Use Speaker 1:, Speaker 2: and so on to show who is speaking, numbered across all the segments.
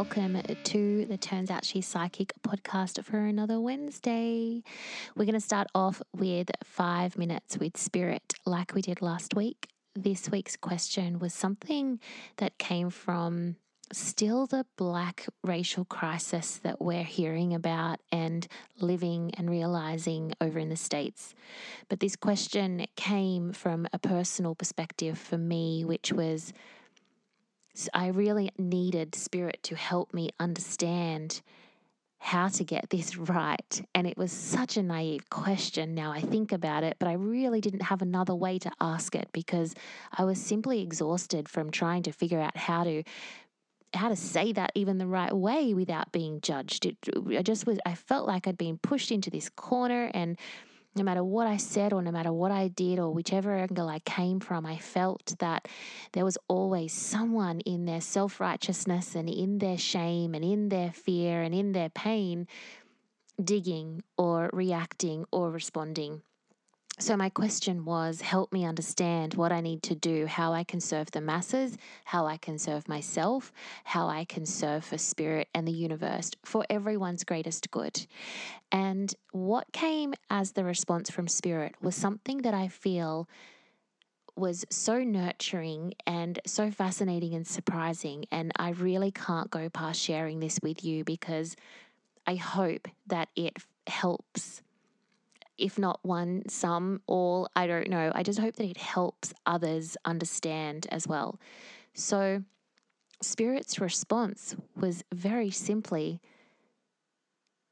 Speaker 1: Welcome to the Turns Out She's Psychic podcast for another Wednesday. We're going to start off with five minutes with spirit, like we did last week. This week's question was something that came from still the black racial crisis that we're hearing about and living and realizing over in the States. But this question came from a personal perspective for me, which was I really needed spirit to help me understand how to get this right. And it was such a naive question now I think about it, but I really didn't have another way to ask it because I was simply exhausted from trying to figure out how to how to say that even the right way without being judged. It, I just was I felt like I'd been pushed into this corner and no matter what I said or no matter what I did or whichever angle I came from, I felt that there was always someone in their self righteousness and in their shame and in their fear and in their pain digging or reacting or responding. So, my question was help me understand what I need to do, how I can serve the masses, how I can serve myself, how I can serve for spirit and the universe for everyone's greatest good. And what came as the response from spirit was something that I feel was so nurturing and so fascinating and surprising. And I really can't go past sharing this with you because I hope that it helps if not one, some, all, I don't know. I just hope that it helps others understand as well. So, Spirit's response was very simply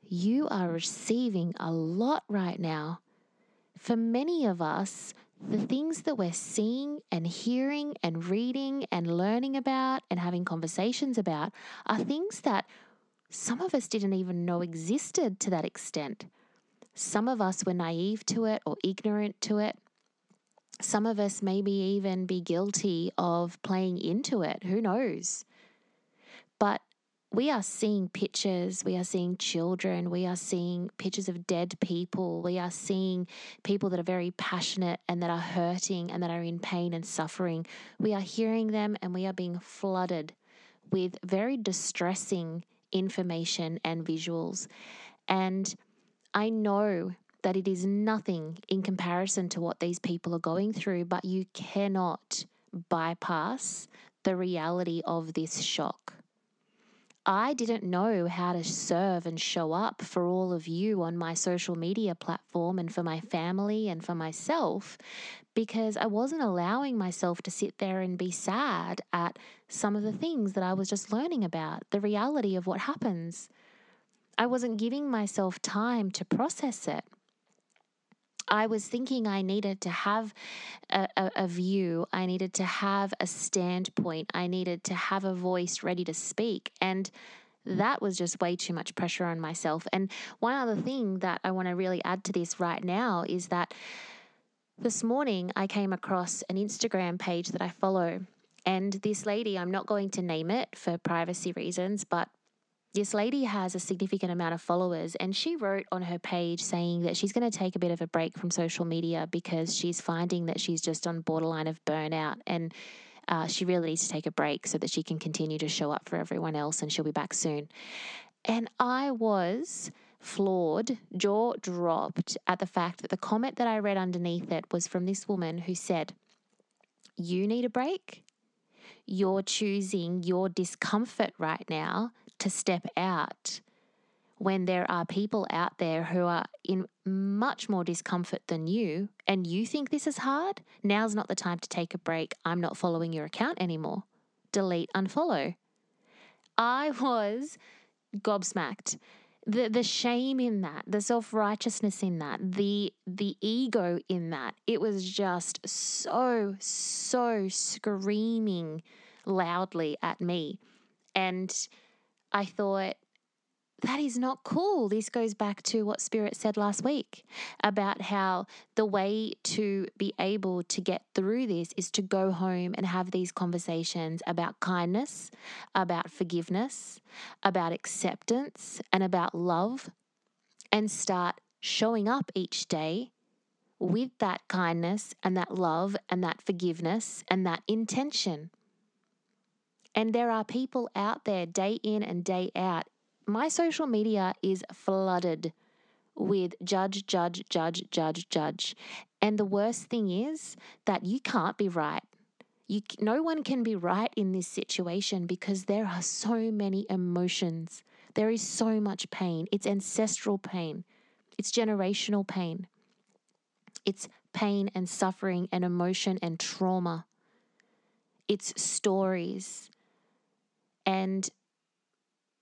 Speaker 1: You are receiving a lot right now. For many of us, the things that we're seeing and hearing and reading and learning about and having conversations about are things that some of us didn't even know existed to that extent. Some of us were naive to it or ignorant to it. Some of us maybe even be guilty of playing into it. Who knows? But we are seeing pictures, we are seeing children, we are seeing pictures of dead people, we are seeing people that are very passionate and that are hurting and that are in pain and suffering. We are hearing them and we are being flooded with very distressing information and visuals. And I know that it is nothing in comparison to what these people are going through, but you cannot bypass the reality of this shock. I didn't know how to serve and show up for all of you on my social media platform and for my family and for myself because I wasn't allowing myself to sit there and be sad at some of the things that I was just learning about, the reality of what happens. I wasn't giving myself time to process it. I was thinking I needed to have a, a, a, view, I needed to have a standpoint, I needed to have a voice ready to speak. And that was just way too much pressure on myself. And one other thing that I want to really add to this right now is that this morning I came across an Instagram page that I follow. And this lady, I'm not going to name it for privacy reasons, but this lady has a significant amount of followers, and she wrote on her page saying that she's going to take a bit of a break from social media because she's finding that she's just on borderline of burnout and uh, she really needs to take a break so that she can continue to show up for everyone else and she'll be back soon. And I was floored, jaw dropped at the fact that the comment that I read underneath it was from this woman who said, You need a break? You're choosing your discomfort right now to step out when there are people out there who are in much more discomfort than you and you think this is hard, now's not the time to take a break. I'm not following your account anymore. Delete, unfollow. I was gobsmacked. The the shame in that, the self-righteousness in that, the the ego in that. It was just so so screaming loudly at me. And I thought, that is not cool. This goes back to what Spirit said last week about how the way to be able to get through this is to go home and have these conversations about kindness, about forgiveness, about acceptance, and about love, and start showing up each day with that kindness and that love and that forgiveness and that intention And there are people out there day in and day out. My social media is flooded with judge, judge, judge, judge, judge. And the worst thing is that you can't be right. You, no one can be right in this situation because there are so many emotions. There is so much pain. It's ancestral pain, it's generational pain, it's pain and suffering and emotion and trauma, it's stories. And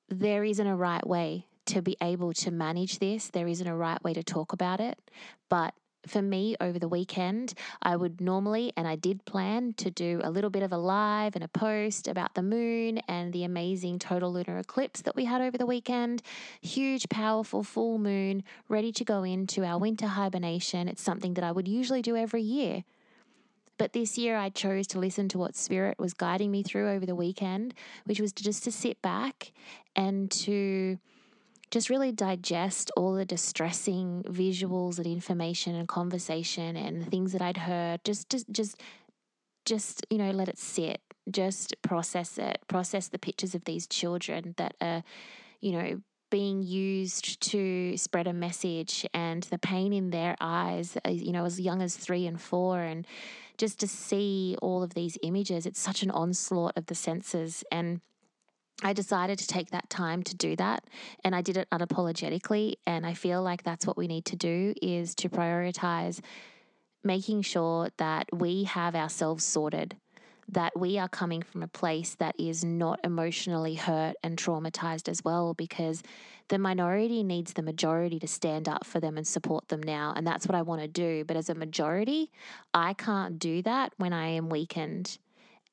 Speaker 1: there isn't a right way to be able to manage this. There isn't a right way to talk about it. But for me over the weekend, I would normally, and I did plan to do a little bit of a live and a post about the moon and the amazing total lunar eclipse that we had over the weekend. Huge, powerful full moon, ready to go into our winter hibernation. It's something that I would usually do every year. But this year I chose to listen to what spirit was guiding me through over the weekend, which was to just to sit back and to just really digest all the distressing visuals and information and conversation and the things that I'd heard. Just just just just, you know, let it sit. Just process it. Process the pictures of these children that are, you know, being used to spread a message and the pain in their eyes, uh, you know, as young as three and four, and just to see all of these images, it's such an onslaught of the senses. And I decided to take that time to do that and I did it unapologetically and I feel like that's what we need to do is to prioritize making sure that we have ourselves sorted that we are coming from a place that is not emotionally hurt and traumatized as well because the minority needs the majority to stand up for them and support them now and that's what I want to do. But as a majority I can't do that when I am weakened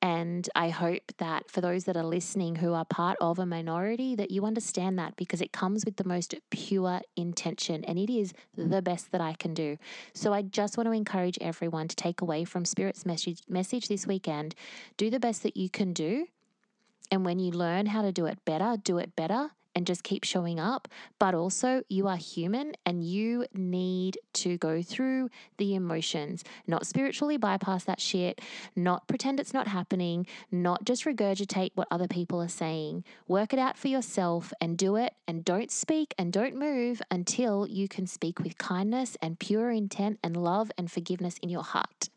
Speaker 1: and I hope that for those that are listening who are part of a minority, that you understand that because it comes with the most pure intention and it is the best that I can do. So I just want to encourage everyone to take away from Spirit's message, message this weekend do the best that you can do. And when you learn how to do it better, do it better and just keep showing up. But also, you are human and you need to go through the emotions, not spiritually bypass that shit, not pretend it's not happening, not just regurgitate what other people are saying. Work it out for yourself and do it. And don't speak and don't move until you can speak with kindness and pure intent and love and forgiveness in your heart.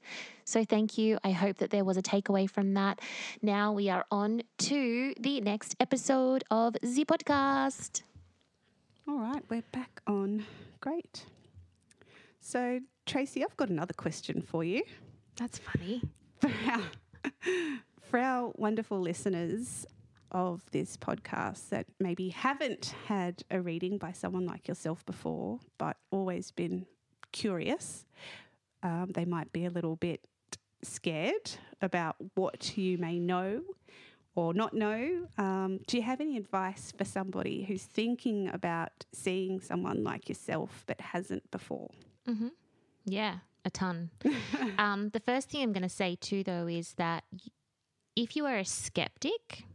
Speaker 1: So thank you. I hope that there was a takeaway from that. Now we are on to the next episode of the podcast.
Speaker 2: All right, we're back on. Great. So, Tracy, I've got another question for you.
Speaker 1: That's funny.
Speaker 2: For our, for our wonderful listeners of this podcast that maybe haven't had a reading by someone like yourself before, but always been curious, um, they might be a little bit scared about what you may know or not know. Um, do you have any advice for somebody who's thinking about seeing someone like yourself but hasn't before?
Speaker 1: Mm-hmm. Yeah, a ton. um, the first thing I'm going to say too, though, is that if you are a skeptic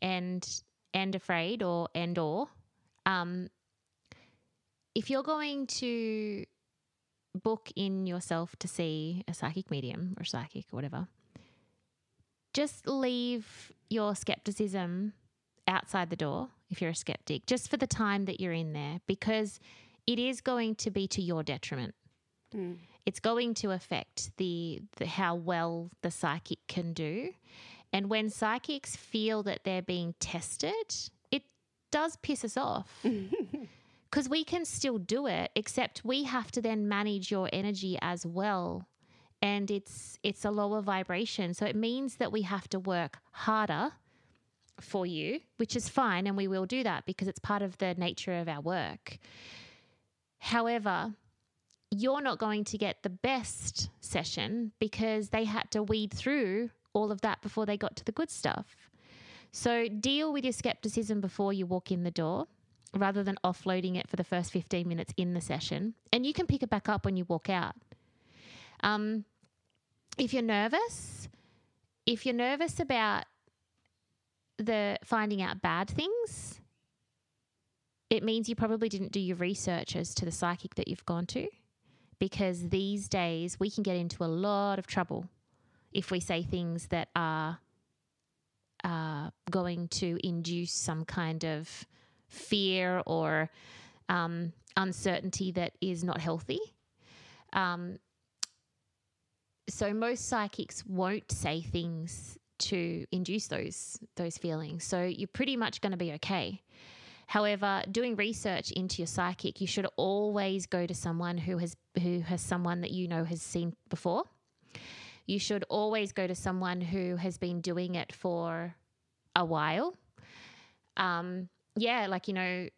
Speaker 1: and and afraid or and or um, if you're going to book in yourself to see a psychic medium or psychic or whatever, just leave your skepticism outside the door if you're a skeptic, just for the time that you're in there, because it is going to be to your detriment. Mm. It's going to affect the, the how well the psychic can do. And when psychics feel that they're being tested, it does piss us off. because we can still do it except we have to then manage your energy as well. And it's it's a lower vibration. So it means that we have to work harder for you which is fine and we will do that because it's part of the nature of our work. However you're not going to get the best session because they had to weed through all of that before they got to the good stuff. So deal with your skepticism before you walk in the door rather than offloading it for the first 15 minutes in the session. And you can pick it back up when you walk out. Um, if you're nervous, if you're nervous about the finding out bad things, it means you probably didn't do your research as to the psychic that you've gone to. Because these days we can get into a lot of trouble if we say things that are going to induce some kind of fear or um, uncertainty that is not healthy. Um, so most psychics won't say things to induce those those feelings. So you're pretty much going to be okay. However, doing research into your psychic, you should always go to someone who has who has someone that you know has seen before. You should always go to someone who has been doing it for a while. Um, yeah, like you know,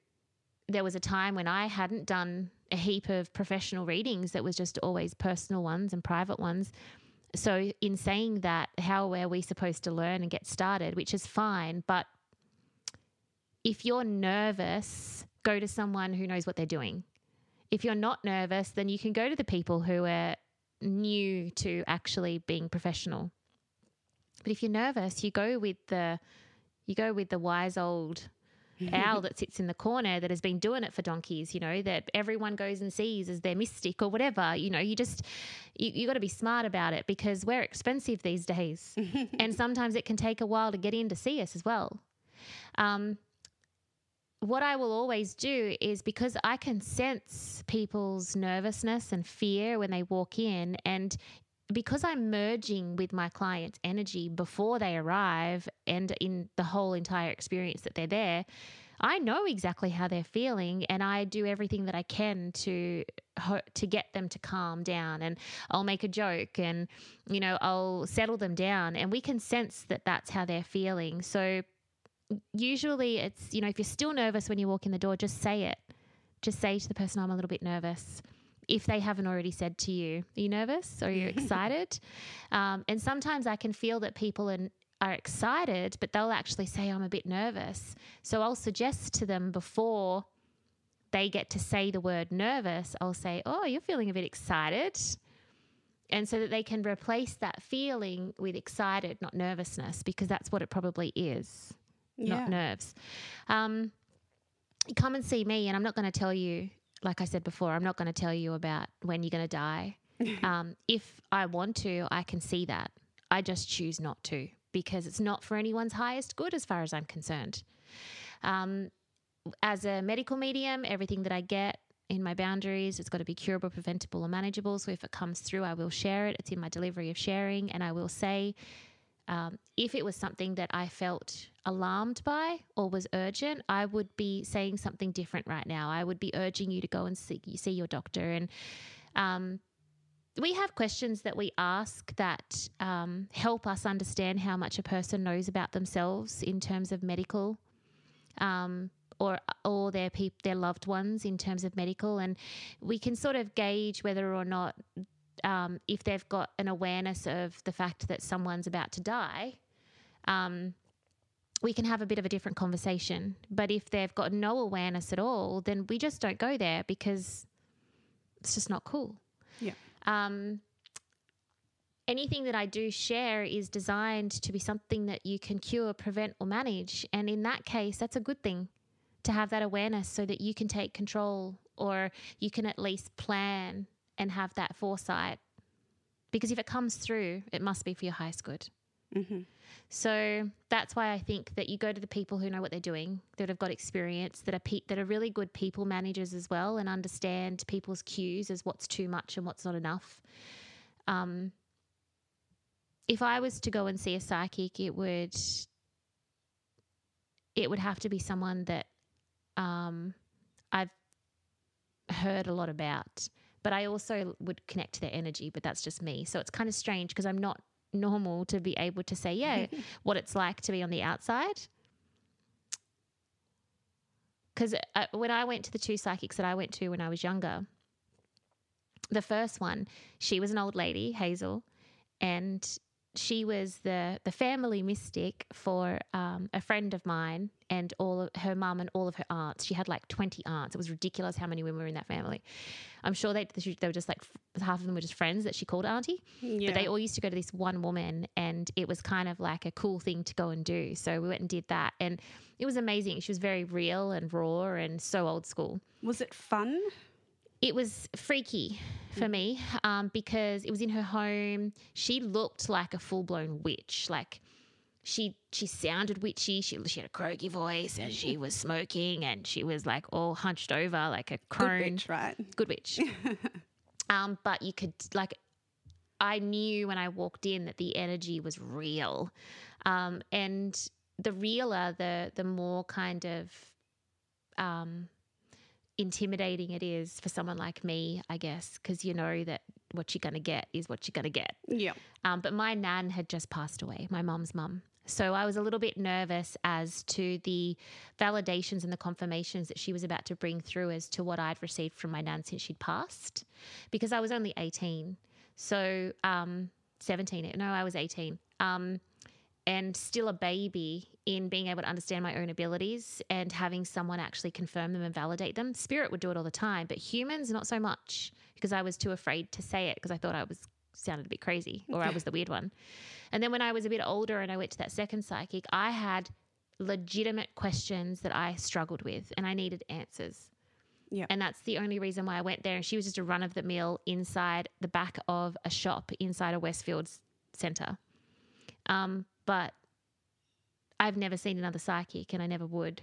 Speaker 1: there was a time when I hadn't done a heap of professional readings that was just always personal ones and private ones. So, in saying that, how are we supposed to learn and get started, which is fine. But if you're nervous, go to someone who knows what they're doing. If you're not nervous, then you can go to the people who are new to actually being professional. But if you're nervous, you go with the you go with the wise old owl that sits in the corner that has been doing it for donkeys, you know, that everyone goes and sees as their mystic or whatever. You know, you just, you, you got to be smart about it because we're expensive these days. and sometimes it can take a while to get in to see us as well. Um, what I will always do is because I can sense people's nervousness and fear when they walk in, and because I'm merging with my client's energy before they arrive and in the whole entire experience that they're there, I know exactly how they're feeling and I do everything that I can to to get them to calm down and I'll make a joke and you know I'll settle them down and we can sense that that's how they're feeling. So usually it's you know if you're still nervous when you walk in the door just say it. Just say to the person I'm a little bit nervous if they haven't already said to you, Are you nervous? Or are you excited? um, and sometimes I can feel that people are, are excited, but they'll actually say, I'm a bit nervous. So I'll suggest to them before they get to say the word nervous, I'll say, Oh, you're feeling a bit excited. And so that they can replace that feeling with excited, not nervousness, because that's what it probably is, yeah. not nerves. Um, come and see me, and I'm not going to tell you like I said before, I'm not going to tell you about when you're going to die. um, if I want to, I can see that. I just choose not to because it's not for anyone's highest good as far as I'm concerned. Um, as a medical medium, everything that I get in my boundaries, it's got to be curable, preventable, or manageable. So if it comes through, I will share it. It's in my delivery of sharing, and I will say um, if it was something that I felt alarmed by or was urgent, I would be saying something different right now. I would be urging you to go and see, see your doctor. And um, we have questions that we ask that um, help us understand how much a person knows about themselves in terms of medical. Um, or or their peop- their loved ones in terms of medical, and we can sort of gauge whether or not um, if they've got an awareness of the fact that someone's about to die, um, we can have a bit of a different conversation. But if they've got no awareness at all, then we just don't go there because it's just not cool.
Speaker 2: Yeah.
Speaker 1: Um, anything that I do share is designed to be something that you can cure, prevent, or manage. And in that case, that's a good thing to have that awareness so that you can take control or you can at least plan and have that foresight. Because if it comes through, it must be for your highest good.
Speaker 2: Mm-hmm.
Speaker 1: So that's why I think that you go to the people who know what they're doing, that have got experience, that are pe- that are really good people managers as well, and understand people's cues as what's too much and what's not enough. Um, if I was to go and see a psychic, it would it would have to be someone that um, I've heard a lot about but I also would connect to their energy, but that's just me. So it's kind of strange because I'm not normal to be able to say, yeah, what it's like to be on the outside. Because uh, when I went to the two psychics that I went to when I was younger, the first one, she was an old lady, Hazel, and she was the the family mystic for um, a friend of mine and all of her mum and all of her aunts. She had like twenty aunts. It was ridiculous how many women were in that family. I'm sure they they were just like half of them were just friends that she called auntie. Yeah. But they all used to go to this one woman, and it was kind of like a cool thing to go and do. So we went and did that, and it was amazing. She was very real and raw and so old school.
Speaker 2: Was it fun?
Speaker 1: it was freaky for me um, because it was in her home. She looked like a full blown witch. Like she she sounded witchy. She she had a croaky voice, and she was smoking, and she was like all hunched over like a crone.
Speaker 2: Good witch, right?
Speaker 1: Good witch. um, but you could like, I knew when I walked in that the energy was real, um, and the realer, the the more kind of um, intimidating it is for someone like me, I guess, because you know that what you're going to get is what you're going to get.
Speaker 2: Yeah.
Speaker 1: Um, but my nan had just passed away, my mum's mum. So I was a little bit nervous as to the validations and the confirmations that she was about to bring through as to what I'd received from my nan since she'd passed, because I was only 18. So, um, 17. No, I was 18. Um, and still a baby in being able to understand my own abilities and having someone actually confirm them and validate them. Spirit would do it all the time, but humans, not so much because I was too afraid to say it because I thought I was sounded a bit crazy or I was the weird one. And then when I was a bit older and I went to that second psychic, I had legitimate questions that I struggled with and I needed answers.
Speaker 2: Yeah.
Speaker 1: And that's the only reason why I went there. And she was just a run of the mill inside the back of a shop inside a Westfields center. Um, but I've never seen another psychic and I never would.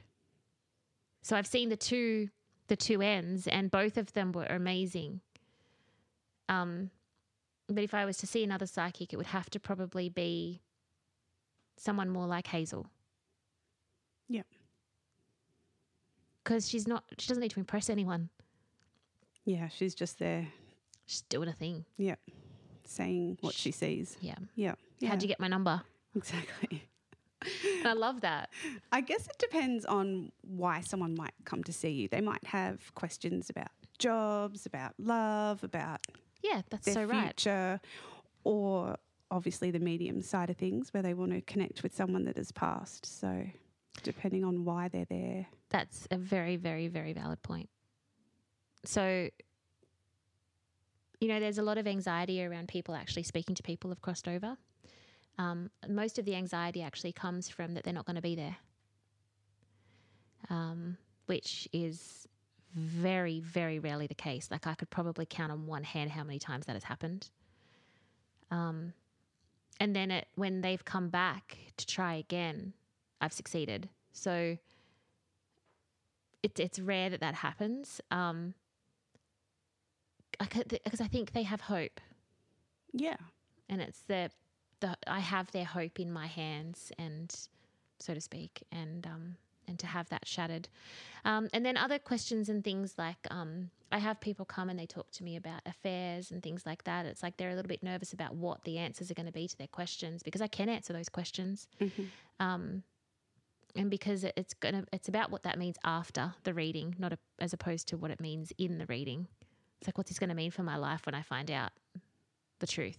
Speaker 1: So I've seen the two the two ends and both of them were amazing. Um but if I was to see another psychic it would have to probably be someone more like Hazel.
Speaker 2: Yeah.
Speaker 1: Cuz she's not she doesn't need to impress anyone.
Speaker 2: Yeah. She's just there
Speaker 1: She's doing a thing. Yeah.
Speaker 2: Saying what she sees.
Speaker 1: Yeah.
Speaker 2: Yeah. yeah.
Speaker 1: How'd you get my number?
Speaker 2: Exactly.
Speaker 1: I love that.
Speaker 2: I guess it depends on why someone might come to see you. They might have questions about jobs, about love, about
Speaker 1: Yeah, that's so right.
Speaker 2: future, or obviously the medium side of things where they want to connect with someone that has passed. So, depending on why they're there.
Speaker 1: That's a very, very, very valid point. So, you know, there's a lot of anxiety around people actually speaking to people who've crossed over. Um, most of the anxiety actually comes from that they're not going to be there, um, which is very, very rarely the case. Like I could probably count on one hand how many times that has happened. Um, and then it, when they've come back to try again, I've succeeded. So it's it's rare that that happens. Um, because I think they have hope,
Speaker 2: Yeah.
Speaker 1: and it's the the I have their hope in my hands, and so to speak, and um and to have that shattered, um, and then other questions and things like um I have people come and they talk to me about affairs and things like that. It's like they're a little bit nervous about what the answers are going to be to their questions because I can answer those questions
Speaker 2: Mhm.
Speaker 1: um, and because it's gonna it's about what that means after the reading, not a, as opposed to what it means in the reading. It's like what's this going to mean for my life when I find out the truth?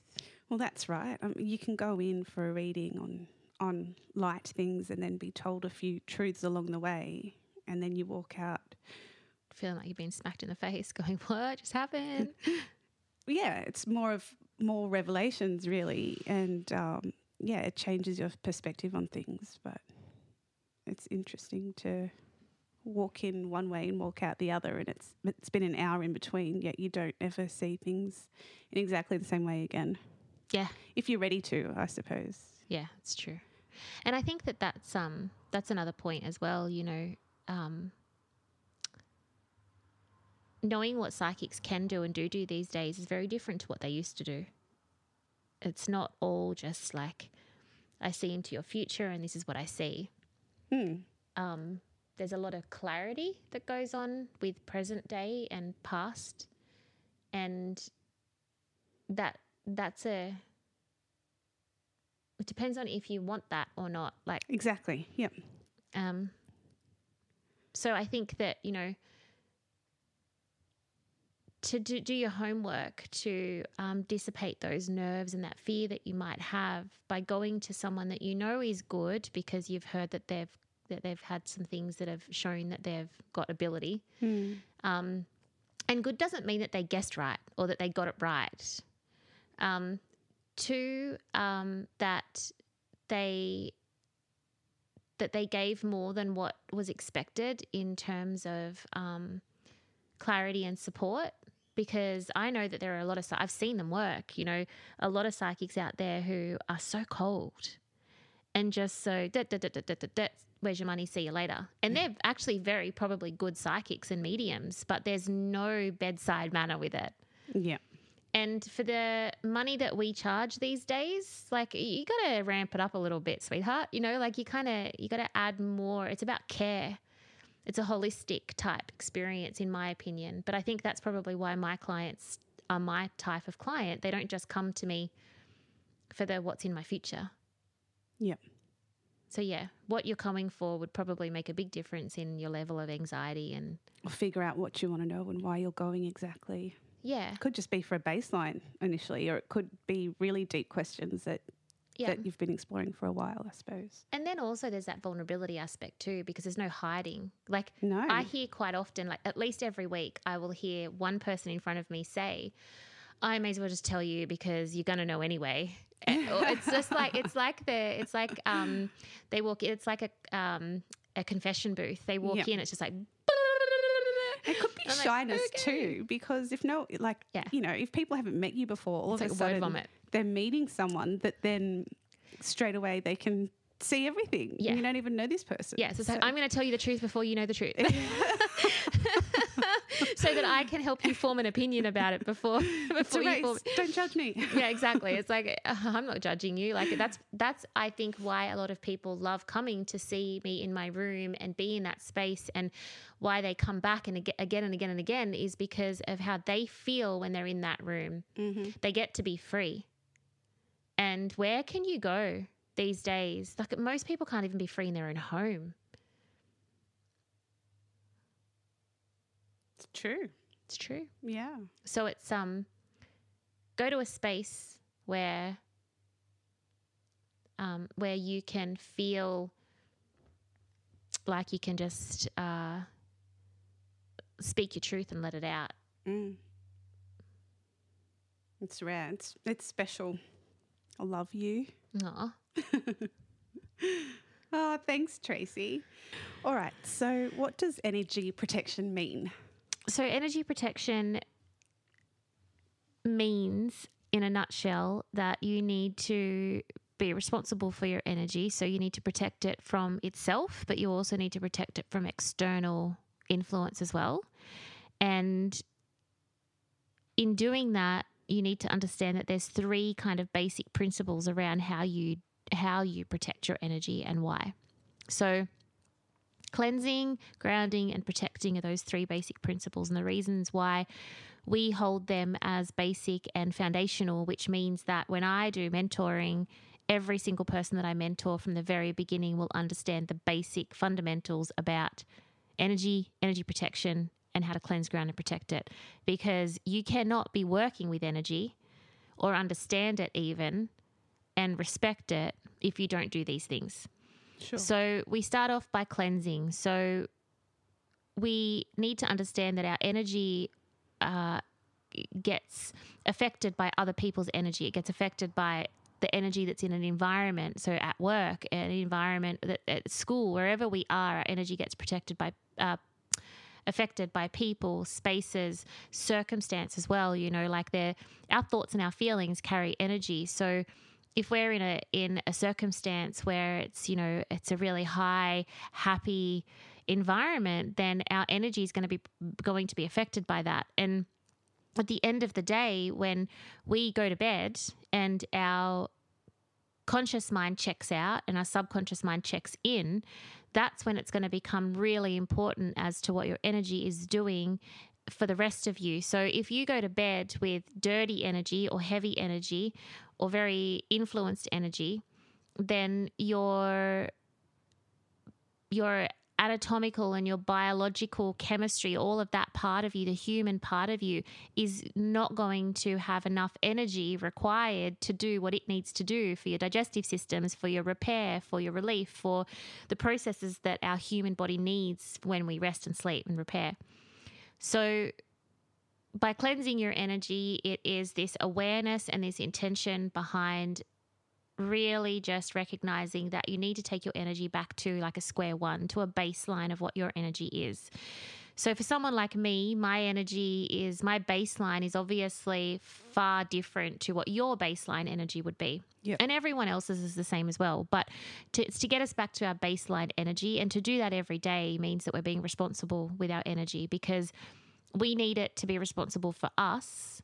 Speaker 2: Well, that's right. Um, you can go in for a reading on on light things and then be told a few truths along the way, and then you walk out.
Speaker 1: Feeling like you've been smacked in the face, going, "What just happened?"
Speaker 2: Yeah, it's more of more revelations, really, and um, yeah, it changes your perspective on things. But it's interesting to walk in one way and walk out the other, and it's it's been an hour in between, yet you don't ever see things in exactly the same way again.
Speaker 1: Yeah.
Speaker 2: if you're ready to, I suppose.
Speaker 1: yeah, it's true. And I think that that's um that's another point as well. You know, um, knowing what psychics can do and do do these days is very different to what they used to do. It's not all just like I see into your future and this is what I see.
Speaker 2: Hmm.
Speaker 1: um, there's a lot of clarity that goes on with present day and past, and that that's a. It depends on if you want that or not. Like,
Speaker 2: Exactly. Yep.
Speaker 1: um, so I think that you know to do, do your homework to um, dissipate those nerves and that fear that you might have by going to someone that you know is good because you've heard that they've that they've had some things that have shown that they've got ability.
Speaker 2: Hmm.
Speaker 1: Um, and good doesn't mean that they guessed right or that they got it right. Um, two, um, that they that they gave more than what was expected in terms of um, clarity and support. Because I know that there are a lot of I've seen them work. You know, a lot of psychics out there who are so cold, and just so da, da, da, where's your money see you later and they're actually very probably good psychics and mediums but there's no bedside manner with it
Speaker 2: Yeah.
Speaker 1: And for the money that we charge these days like you got to ramp it up a little bit sweetheart. You know like you kind of you got to add more. It's about care. It's a holistic type experience in my opinion. But i think that's probably why my clients are my type of client. They don't just come to me for the what's in my future.
Speaker 2: Yeah.
Speaker 1: so yeah, what you're coming for would probably make a big difference in your level of anxiety and
Speaker 2: Or figure out what you want to know and why you're going exactly.
Speaker 1: Yeah,
Speaker 2: Could just be for a baseline initially, or it could be really deep questions that,
Speaker 1: yeah.
Speaker 2: that you've been exploring for a while, I suppose.
Speaker 1: And then also there's that vulnerability aspect too because there's no hiding. Like
Speaker 2: No.
Speaker 1: I hear quite often like at least every week I will hear one person in front of me say, I may as well just tell you because you're going to know anyway. It's just like it's like the it's like um they walk it's like a um a confession booth. They walk
Speaker 2: Yep.
Speaker 1: in it's just like I'm like,
Speaker 2: shyness
Speaker 1: okay.
Speaker 2: too, because if no, like,
Speaker 1: Yeah.
Speaker 2: you know, if people haven't met you before, all
Speaker 1: It's
Speaker 2: of
Speaker 1: like
Speaker 2: a sudden
Speaker 1: vomit.
Speaker 2: they're meeting someone that then straight away they can see everything.
Speaker 1: Yeah.
Speaker 2: You don't even know this person.
Speaker 1: Yes, it's like I'm going to tell you the truth before you know the truth, so that I can help you form an opinion about it before before you form.
Speaker 2: Don't judge me.
Speaker 1: Yeah, exactly. It's like uh, I'm not judging you. Like that's that's I think why a lot of people love coming to see me in my room and be in that space, and why they come back and again and again and again is because of how they feel when they're in that room.
Speaker 2: mm-hmm.
Speaker 1: They get to be free. And where can you go these days? Like most people can't even be free in their own home.
Speaker 2: It's true.
Speaker 1: It's true.
Speaker 2: Yeah.
Speaker 1: So it's um go to a space where um where you can feel like you can just uh speak your truth and let it out.
Speaker 2: Mm. It's rare. It's, it's special. I love you.
Speaker 1: Aw.
Speaker 2: Oh, thanks, Tracy. All right. So, what does energy protection mean?
Speaker 1: So energy protection means in a nutshell that you need to be responsible for your energy. So you need to protect it from itself, but you also need to protect it from external influence as well. And in doing that, you need to understand that there's three kind of basic principles around how you how you protect your energy and why. So cleansing, grounding, and protecting are those three basic principles, and the reasons why we hold them as basic and foundational, which means that when I do mentoring, every single person that I mentor from the very beginning will understand the basic fundamentals about energy, energy protection, and how to cleanse, ground, and protect it. Because you cannot be working with energy or understand it even and respect it if you don't do these things.
Speaker 2: Sure.
Speaker 1: So we start off by cleansing. So we need to understand that our energy uh, gets affected by other people's energy. It gets affected by the energy that's in an environment. So at work, an environment that at school, wherever we are, our energy gets protected by. Uh, affected by people spaces circumstance as well you know like they're our thoughts and our feelings carry energy so if we're in a in a circumstance where it's you know it's a really high happy environment then our energy is going to be going to be affected by that. And at the end of the day when we go to bed and our conscious mind checks out and our subconscious mind checks in that's when it's going to become really important as to what your energy is doing for the rest of you. So if you go to bed with dirty energy or heavy energy or very influenced energy, then your your anatomical and your biological chemistry, all of that part of you, the human part of you, is not going to have enough energy required to do what it needs to do for your digestive systems, for your repair, for your relief, for the processes that our human body needs when we rest and sleep and repair. So, by cleansing your energy, it is this awareness and this intention behind really just recognizing that you need to take your energy back to like a square one, to a baseline of what your energy is. So for someone like me, my energy is my baseline is obviously far different to what your baseline energy would be.
Speaker 2: Yep.
Speaker 1: And everyone else's is the same as well. But to, it's to get us back to our baseline energy and to do that every day means that we're being responsible with our energy because we need it to be responsible for us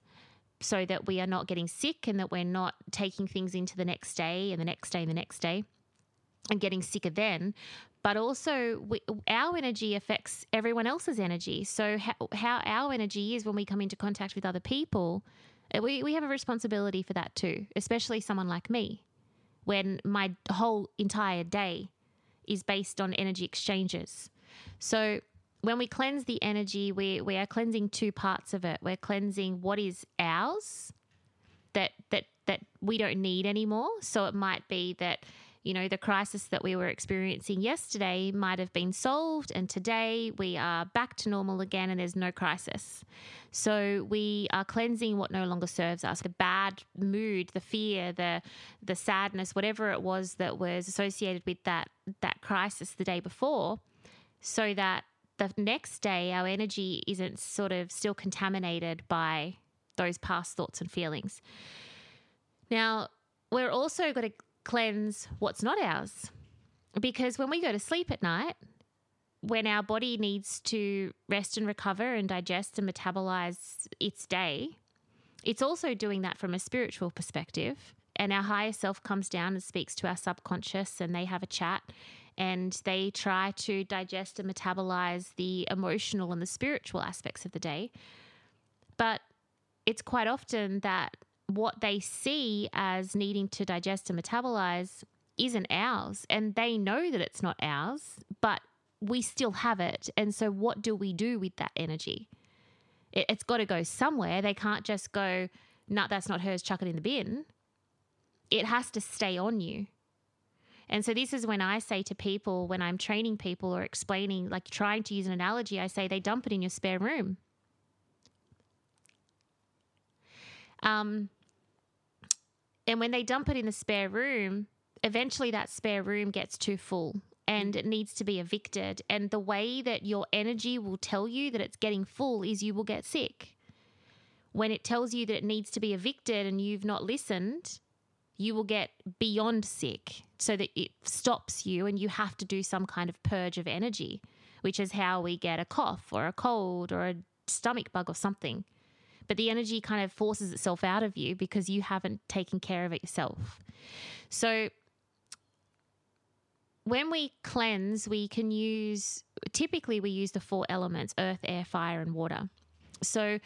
Speaker 1: so that we are not getting sick and that we're not taking things into the next day and the next day and the next day and getting sicker then but also we, our energy affects everyone else's energy so how, how our energy is when we come into contact with other people uh, we, we have a responsibility for that too especially someone like me when my whole entire day is based on energy exchanges so when we cleanse the energy, we, we are cleansing two parts of it. We're cleansing what is ours that that that we don't need anymore. So it might be that you know the crisis that we were experiencing yesterday might have been solved and today we are back to normal again and there's no crisis. So we are cleansing what no longer serves us. The bad mood, the fear, the the sadness, whatever it was that was associated with that that crisis the day before so that the next day our energy isn't sort of still contaminated by those past thoughts and feelings. Now, we're also going to cleanse what's not ours because when we go to sleep at night, when our body needs to rest and recover and digest and metabolize its day, it's also doing that from a spiritual perspective. And our higher self comes down and speaks to our subconscious, and they have a chat and they try to digest and metabolize the emotional and the spiritual aspects of the day. But it's quite often that what they see as needing to digest and metabolize isn't ours. And they know that it's not ours, but we still have it. And so, what do we do with that energy? It, has got to go somewhere. They can't just go, no, that's not hers, chuck it in the bin. It has to stay on you. And so this is when I say to people, when I'm training people or explaining, like trying to use an analogy, I say they dump it in your spare room. Um, and when they dump it in the spare room, eventually that spare room gets too full and it needs to be evicted. And the way that your energy will tell you that it's getting full is you will get sick. When it tells you that it needs to be evicted and you've not listened, you will get beyond sick so that it stops you and you have to do some kind of purge of energy, which is how we get a cough or a cold or a stomach bug or something. But the energy kind of forces itself out of you because you haven't taken care of it yourself. So when we cleanse, we can use typically we use the four elements earth, air, fire, and water. So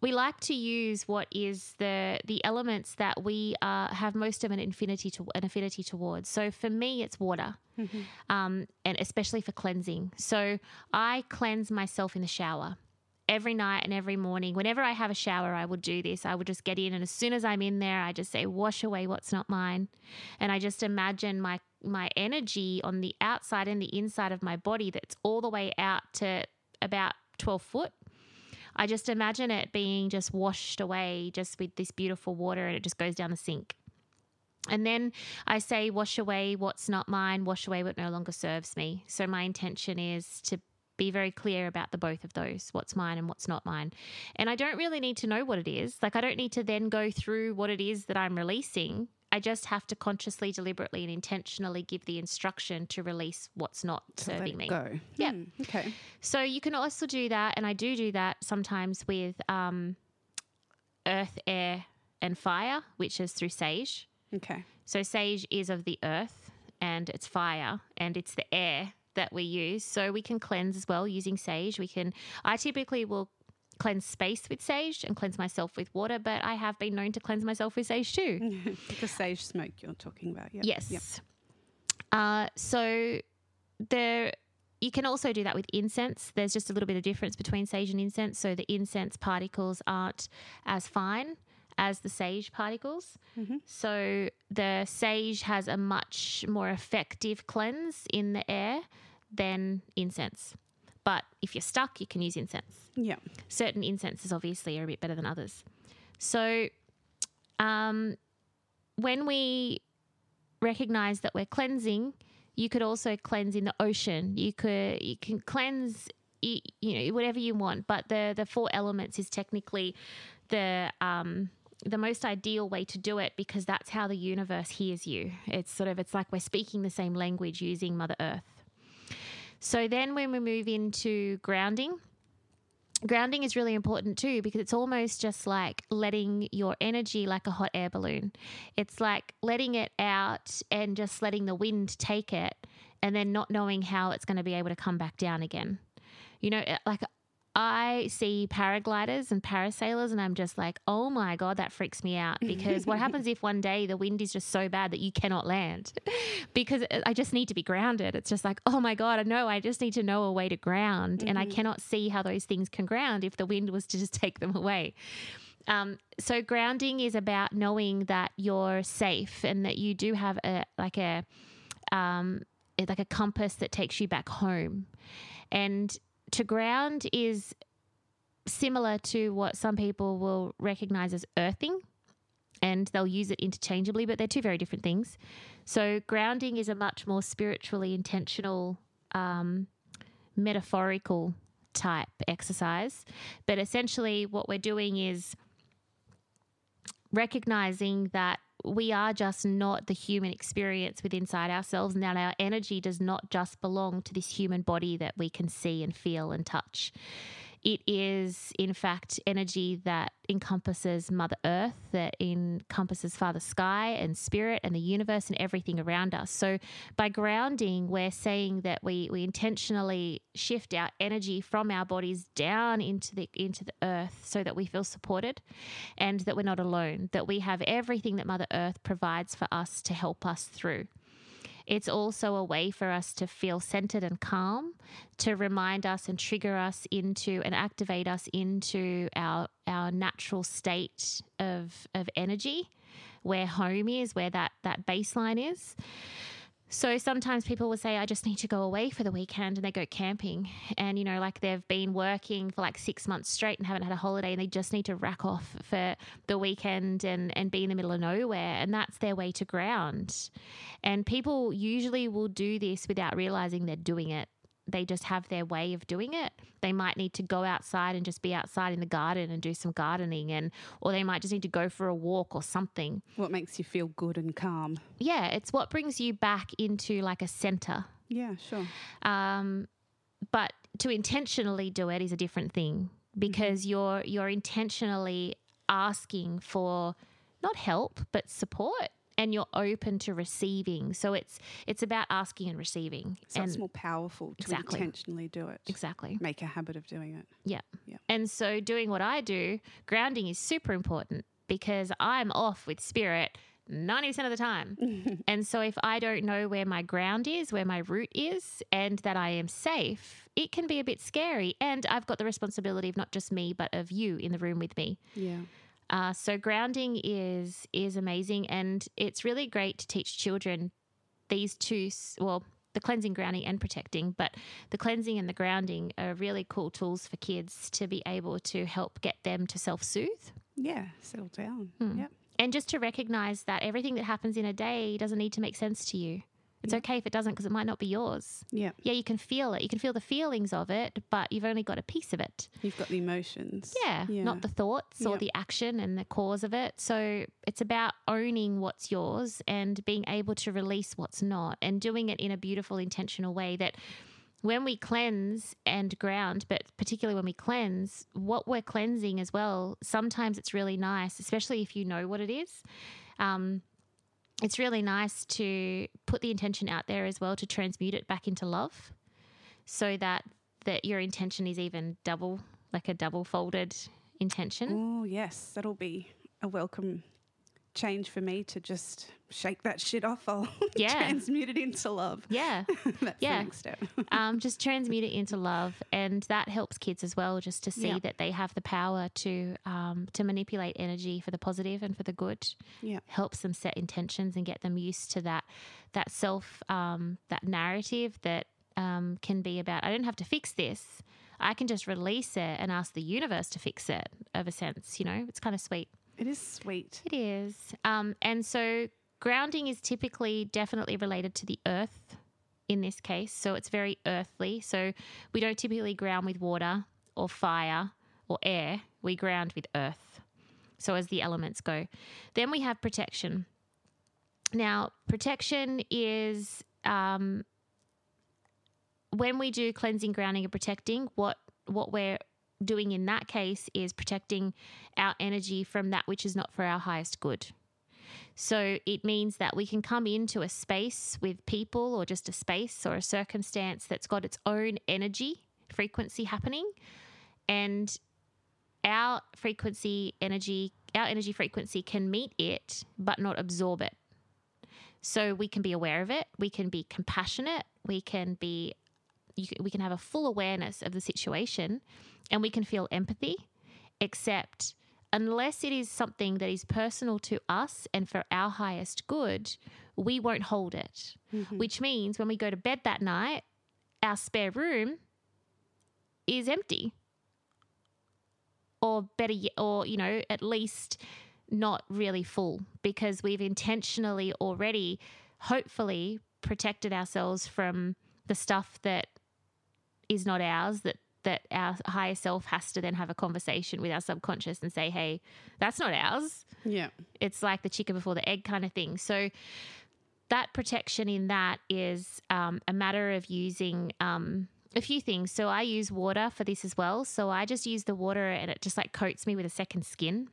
Speaker 1: we like to use what is the the elements that we uh, have most of an affinity to an affinity towards. So for me, it's water, mm-hmm. um, and especially for cleansing. So I cleanse myself in the shower every night and every morning. Whenever I have a shower, I would do this. I would just get in, and as soon as I'm in there, I just say, "Wash away what's not mine," and I just imagine my my energy on the outside and the inside of my body that's all the way out to about 12 foot I just imagine it being just washed away just with this beautiful water and it just goes down the sink. And then I say, wash away what's not mine, wash away what no longer serves me. So my intention is to be very clear about the both of those what's mine and what's not mine. And I don't really need to know what it is. Like, I don't need to then go through what it is that I'm releasing. I just have to consciously, deliberately, and intentionally give the instruction to release what's not serving me.
Speaker 2: Go.
Speaker 1: Yeah.
Speaker 2: Hmm, okay.
Speaker 1: So you can also do that, and I do do that sometimes with um, earth, air, and fire, which is through sage.
Speaker 2: Okay.
Speaker 1: So sage is of the earth, and it's fire, and it's the air that we use. So we can cleanse as well using sage. We can. I typically will cleanse space with sage and cleanse myself with water, but I have been known to cleanse myself with sage too.
Speaker 2: the sage smoke you're talking about, yeah.
Speaker 1: Yes.
Speaker 2: Yep.
Speaker 1: Uh, so there you can also do that with incense. There's just a little bit of difference between sage and incense. So the incense particles aren't as fine as the sage particles.
Speaker 2: Mm-hmm.
Speaker 1: So the sage has a much more effective cleanse in the air than incense. But if you're stuck, you can use incense.
Speaker 2: Yeah.
Speaker 1: Certain incenses obviously are a bit better than others. So um, when we recognize that we're cleansing, you could also cleanse in the ocean. You could you can cleanse you, you know whatever you want. But the the four elements is technically the um the most ideal way to do it because that's how the universe hears you. It's sort of it's like we're speaking the same language using Mother Earth. So then when we move into grounding, grounding is really important too because it's almost just like letting your energy like a hot air balloon. It's like letting it out and just letting the wind take it and then not knowing how it's going to be able to come back down again. You know, like I see paragliders and parasailers, and I'm just like, oh my God, that freaks me out. Because what happens if one day the wind is just so bad that you cannot land? because I just need to be grounded. It's just like, oh my God, I know, I just need to know a way to ground. Mm-hmm. And I mm-hmm. cannot see how those things can ground if the wind was to just take them away. Um, so grounding is about knowing that you're safe and that you do have a like a um, like a compass that takes you back home. And to ground is similar to what some people will recognize as earthing and they'll use it interchangeably, but they're two very different things. So, grounding is a much more spiritually intentional, um, metaphorical type exercise. But essentially, what we're doing is recognizing that we are just not the human experience within inside ourselves and that our energy does not just belong to this human body that we can see and feel and touch. It is, in fact, energy that encompasses Mother Earth, that encompasses Father Sky and Spirit and the universe and everything around us. So, by grounding, we're saying that we, we intentionally shift our energy from our bodies down into the into the earth so that we feel supported and that we're not alone, that we have everything that Mother Earth provides for us to help us through. It's also a way for us to feel centered and calm, to remind us and trigger us into and activate us into our our natural state of of energy, where home is, where that that baseline is. So sometimes people will say, I just need to go away for the weekend and they go camping. And, you know, like they've been working for like six months straight and haven't had a holiday and they just need to rack off for the weekend and, and be in the middle of nowhere. And that's their way to ground. And people usually will do this without realizing they're doing it they just have their way of doing it. They might need to go outside and just be outside in the garden and do some gardening and or they might just need to go for a walk or something.
Speaker 2: What makes you feel good and calm?
Speaker 1: Yeah, it's what brings you back into like a center.
Speaker 2: Yeah, sure.
Speaker 1: Um, but to intentionally do it is a different thing because mm-hmm. you're you're intentionally asking for not help but support and you're open to receiving. So it's it's about asking and receiving.
Speaker 2: So
Speaker 1: and
Speaker 2: it's more powerful to exactly. intentionally do it.
Speaker 1: Exactly.
Speaker 2: Make a habit of doing it.
Speaker 1: Yeah. Yeah. And so doing what I do, grounding is super important because I'm off with spirit 90% of the time. and so if I don't know where my ground is, where my root is, and that I am safe, it can be a bit scary. And I've got the responsibility of not just me, but of you in the room with me.
Speaker 2: Yeah.
Speaker 1: Uh, so grounding is is amazing, and it's really great to teach children these two. Well, the cleansing, grounding, and protecting, but the cleansing and the grounding are really cool tools for kids to be able to help get them to self soothe.
Speaker 2: Yeah, settle down. Hmm. Yep.
Speaker 1: And just to recognize that everything that happens in a day doesn't need to make sense to you. It's yeah. okay if it doesn't because it might not be yours.
Speaker 2: Yeah.
Speaker 1: Yeah, you can feel it. You can feel the feelings of it, but you've only got a piece of it.
Speaker 2: You've got the emotions.
Speaker 1: Yeah, yeah. not the thoughts yeah. or the action and the cause of it. So it's about owning what's yours and being able to release what's not and doing it in a beautiful, intentional way that when we cleanse and ground, but particularly when we cleanse, what we're cleansing as well, sometimes it's really nice, especially if you know what it is. Um, it's really nice to put the intention out there as well to transmute it back into love so that that your intention is even double like a double folded intention.
Speaker 2: Oh, yes, that'll be a welcome change for me to just shake that shit off. I'll yeah. transmute it into love.
Speaker 1: Yeah.
Speaker 2: That's
Speaker 1: yeah.
Speaker 2: the next step.
Speaker 1: um, just transmute it into love. And that helps kids as well, just to see yeah. that they have the power to um, to manipulate energy for the positive and for the good.
Speaker 2: Yeah.
Speaker 1: Helps them set intentions and get them used to that that self um, that narrative that um, can be about I don't have to fix this. I can just release it and ask the universe to fix it of a sense, you know? It's kind of sweet.
Speaker 2: It is sweet.
Speaker 1: It is. Um, and so grounding is typically definitely related to the earth in this case. So it's very earthly. So we don't typically ground with water or fire or air, we ground with earth. So as the elements go. Then we have protection. Now, protection is um, when we do cleansing, grounding, and protecting, what what we're doing in that case is protecting our energy from that which is not for our highest good. So it means that we can come into a space with people or just a space or a circumstance that's got its own energy frequency happening. And our frequency energy, our energy frequency can meet it, but not absorb it. So we can be aware of it, we can be compassionate, we can be we can have a full awareness of the situation and we can feel empathy, except unless it is something that is personal to us and for our highest good, we won't hold it. Mm-hmm. Which means when we go to bed that night, our spare room is empty. Or better yet, or, you know, at least not really full because we've intentionally already, hopefully, protected ourselves from the stuff that is not ours that that our higher self has to then have a conversation with our subconscious and say, hey, that's not ours.
Speaker 2: Yeah.
Speaker 1: It's like the chicken before the egg kind of thing. So that protection in that is um, a matter of using um, a few things. So I use water for this as well. So I just use the water and it just like coats me with a second skin.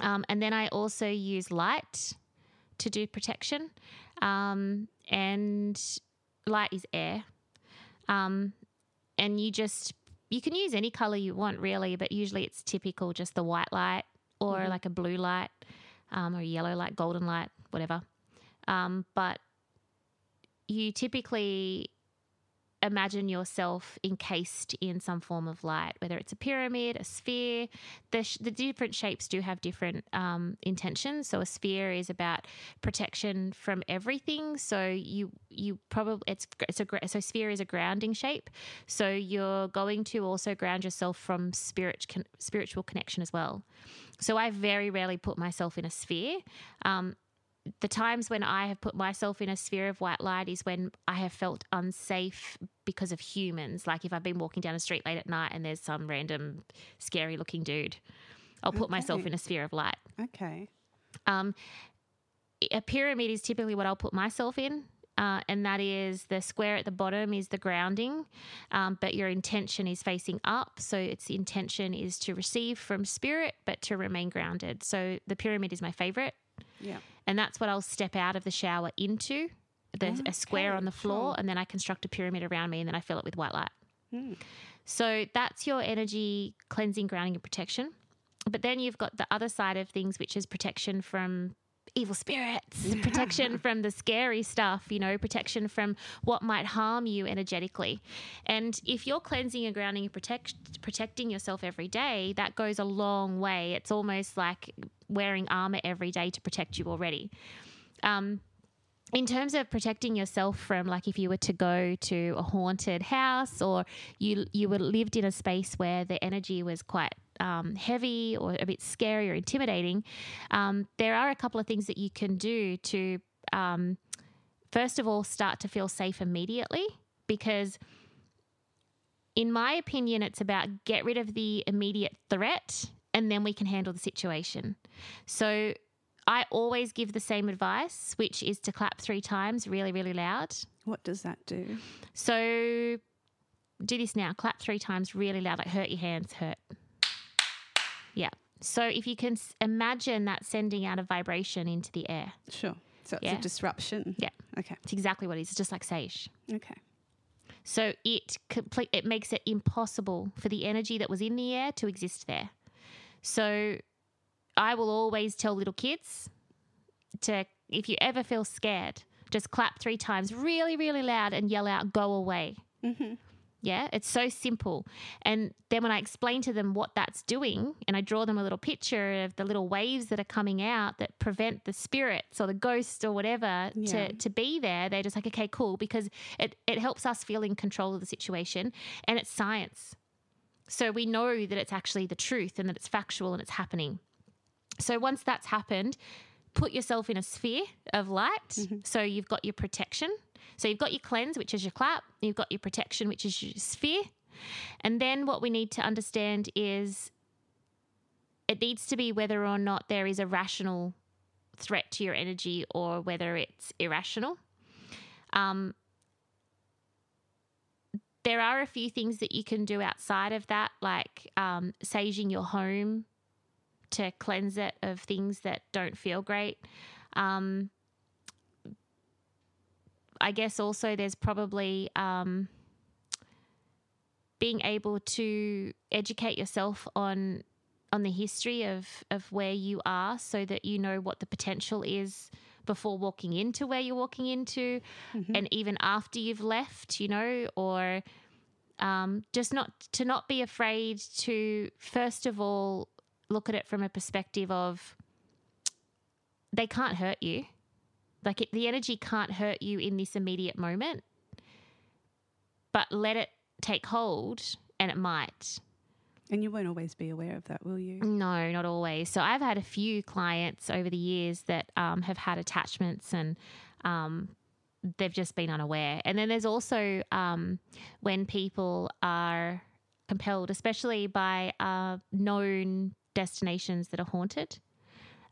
Speaker 1: Um, and then I also use light to do protection. Um, and light is air. Um, and you just you can use any color you want really, but usually it's typical just the white light or mm-hmm. like a blue light um, or yellow light, golden light, whatever. Um, but you typically imagine yourself encased in some form of light, whether it's a pyramid, a sphere. The, sh- the different shapes do have different um, intentions. So a sphere is about protection from everything. So you you probably it's it's a so sphere is a grounding shape. So you're going to also ground yourself from spirit con- spiritual connection as well. So I very rarely put myself in a sphere. Um, the times when I have put myself in a sphere of white light is when I have felt unsafe because of humans. Like if I've been walking down a street late at night and there's some random scary looking dude, I'll put okay. myself in a sphere of light.
Speaker 2: Okay.
Speaker 1: Um, a pyramid is typically what I'll put myself in. Uh, and that is the square at the bottom is the grounding, um, but your intention is facing up. So its intention is to receive from spirit, but to remain grounded. So the pyramid is my favorite.
Speaker 2: Yeah.
Speaker 1: And that's what I'll step out of the shower into the, okay, a square on the floor, sure. and then I construct a pyramid around me, and then I fill it with white light. Hmm. So that's your energy cleansing, grounding, and protection. But then you've got the other side of things, which is protection from evil spirits, protection from the scary stuff, you know, protection from what might harm you energetically. And if you're cleansing and grounding and protect, protecting yourself every day, that goes a long way. It's almost like wearing armor every day to protect you already. Um, in terms of protecting yourself from like if you were to go to a haunted house or you you were lived in a space where the energy was quite um, heavy or a bit scary or intimidating, um, there are a couple of things that you can do to, um, first of all, start to feel safe immediately because. In my opinion, it's about get rid of the immediate threat and then we can handle the situation. So I always give the same advice, which is to clap three times really, really loud.
Speaker 2: What does that do?
Speaker 1: So do this now. Clap three times really loud, like hurt your hands, hurt. So if you can imagine that sending out a vibration into the air.
Speaker 2: Sure. So it's yeah. a disruption.
Speaker 1: Yeah.
Speaker 2: Okay.
Speaker 1: It's exactly what it is. It's just like sage.
Speaker 2: Okay.
Speaker 1: So it complete it makes it impossible for the energy that was in the air to exist there. So I will always tell little kids to if you ever feel scared, just clap three times really, really loud and yell out, "Go away." Mm-hmm. Yeah, it's so simple. And then when I explain to them what that's doing, and I draw them a little picture of the little waves that are coming out that prevent the spirits or the ghosts or whatever yeah. to, to be there, they're just like, okay, cool, because it, it helps us feel in control of the situation. And it's science. So we know that it's actually the truth and that it's factual and it's happening. So once that's happened, put yourself in a sphere of light. Mm-hmm. So you've got your protection. So you've got your cleanse, which is your clap, you've got your protection, which is your sphere. And then what we need to understand is it needs to be whether or not there is a rational threat to your energy or whether it's irrational. Um, there are a few things that you can do outside of that, like um, saging your home to cleanse it of things that don't feel great. Um, I guess also there's probably um, being able to educate yourself on on the history of of where you are, so that you know what the potential is before walking into where you're walking into,
Speaker 2: Mm-hmm.
Speaker 1: and even after you've left, you know, or um, just not to not be afraid to first of all look at it from a perspective of they can't hurt you like it, the energy can't hurt you in this immediate moment but let it take hold and it might.
Speaker 2: And you won't always be aware of that, will you?
Speaker 1: no not always. So i've had a few clients over the years that um, have had attachments and um, they've just been unaware. And then there's also um, when people are compelled especially by uh, known destinations that are haunted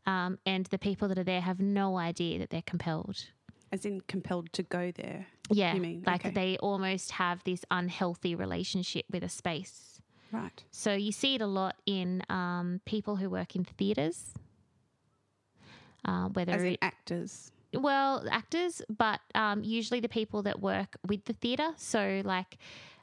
Speaker 1: um, and the people that are there have no idea that they're compelled
Speaker 2: As in compelled to go there.
Speaker 1: Yeah.
Speaker 2: You mean,
Speaker 1: like
Speaker 2: okay.
Speaker 1: they almost have this unhealthy relationship with a space.
Speaker 2: Right.
Speaker 1: So you see it a lot in um, people who work in theatres. Uh, whether
Speaker 2: As in
Speaker 1: it,
Speaker 2: actors.
Speaker 1: well, actors, but um, usually the people that work with the theatre. So, like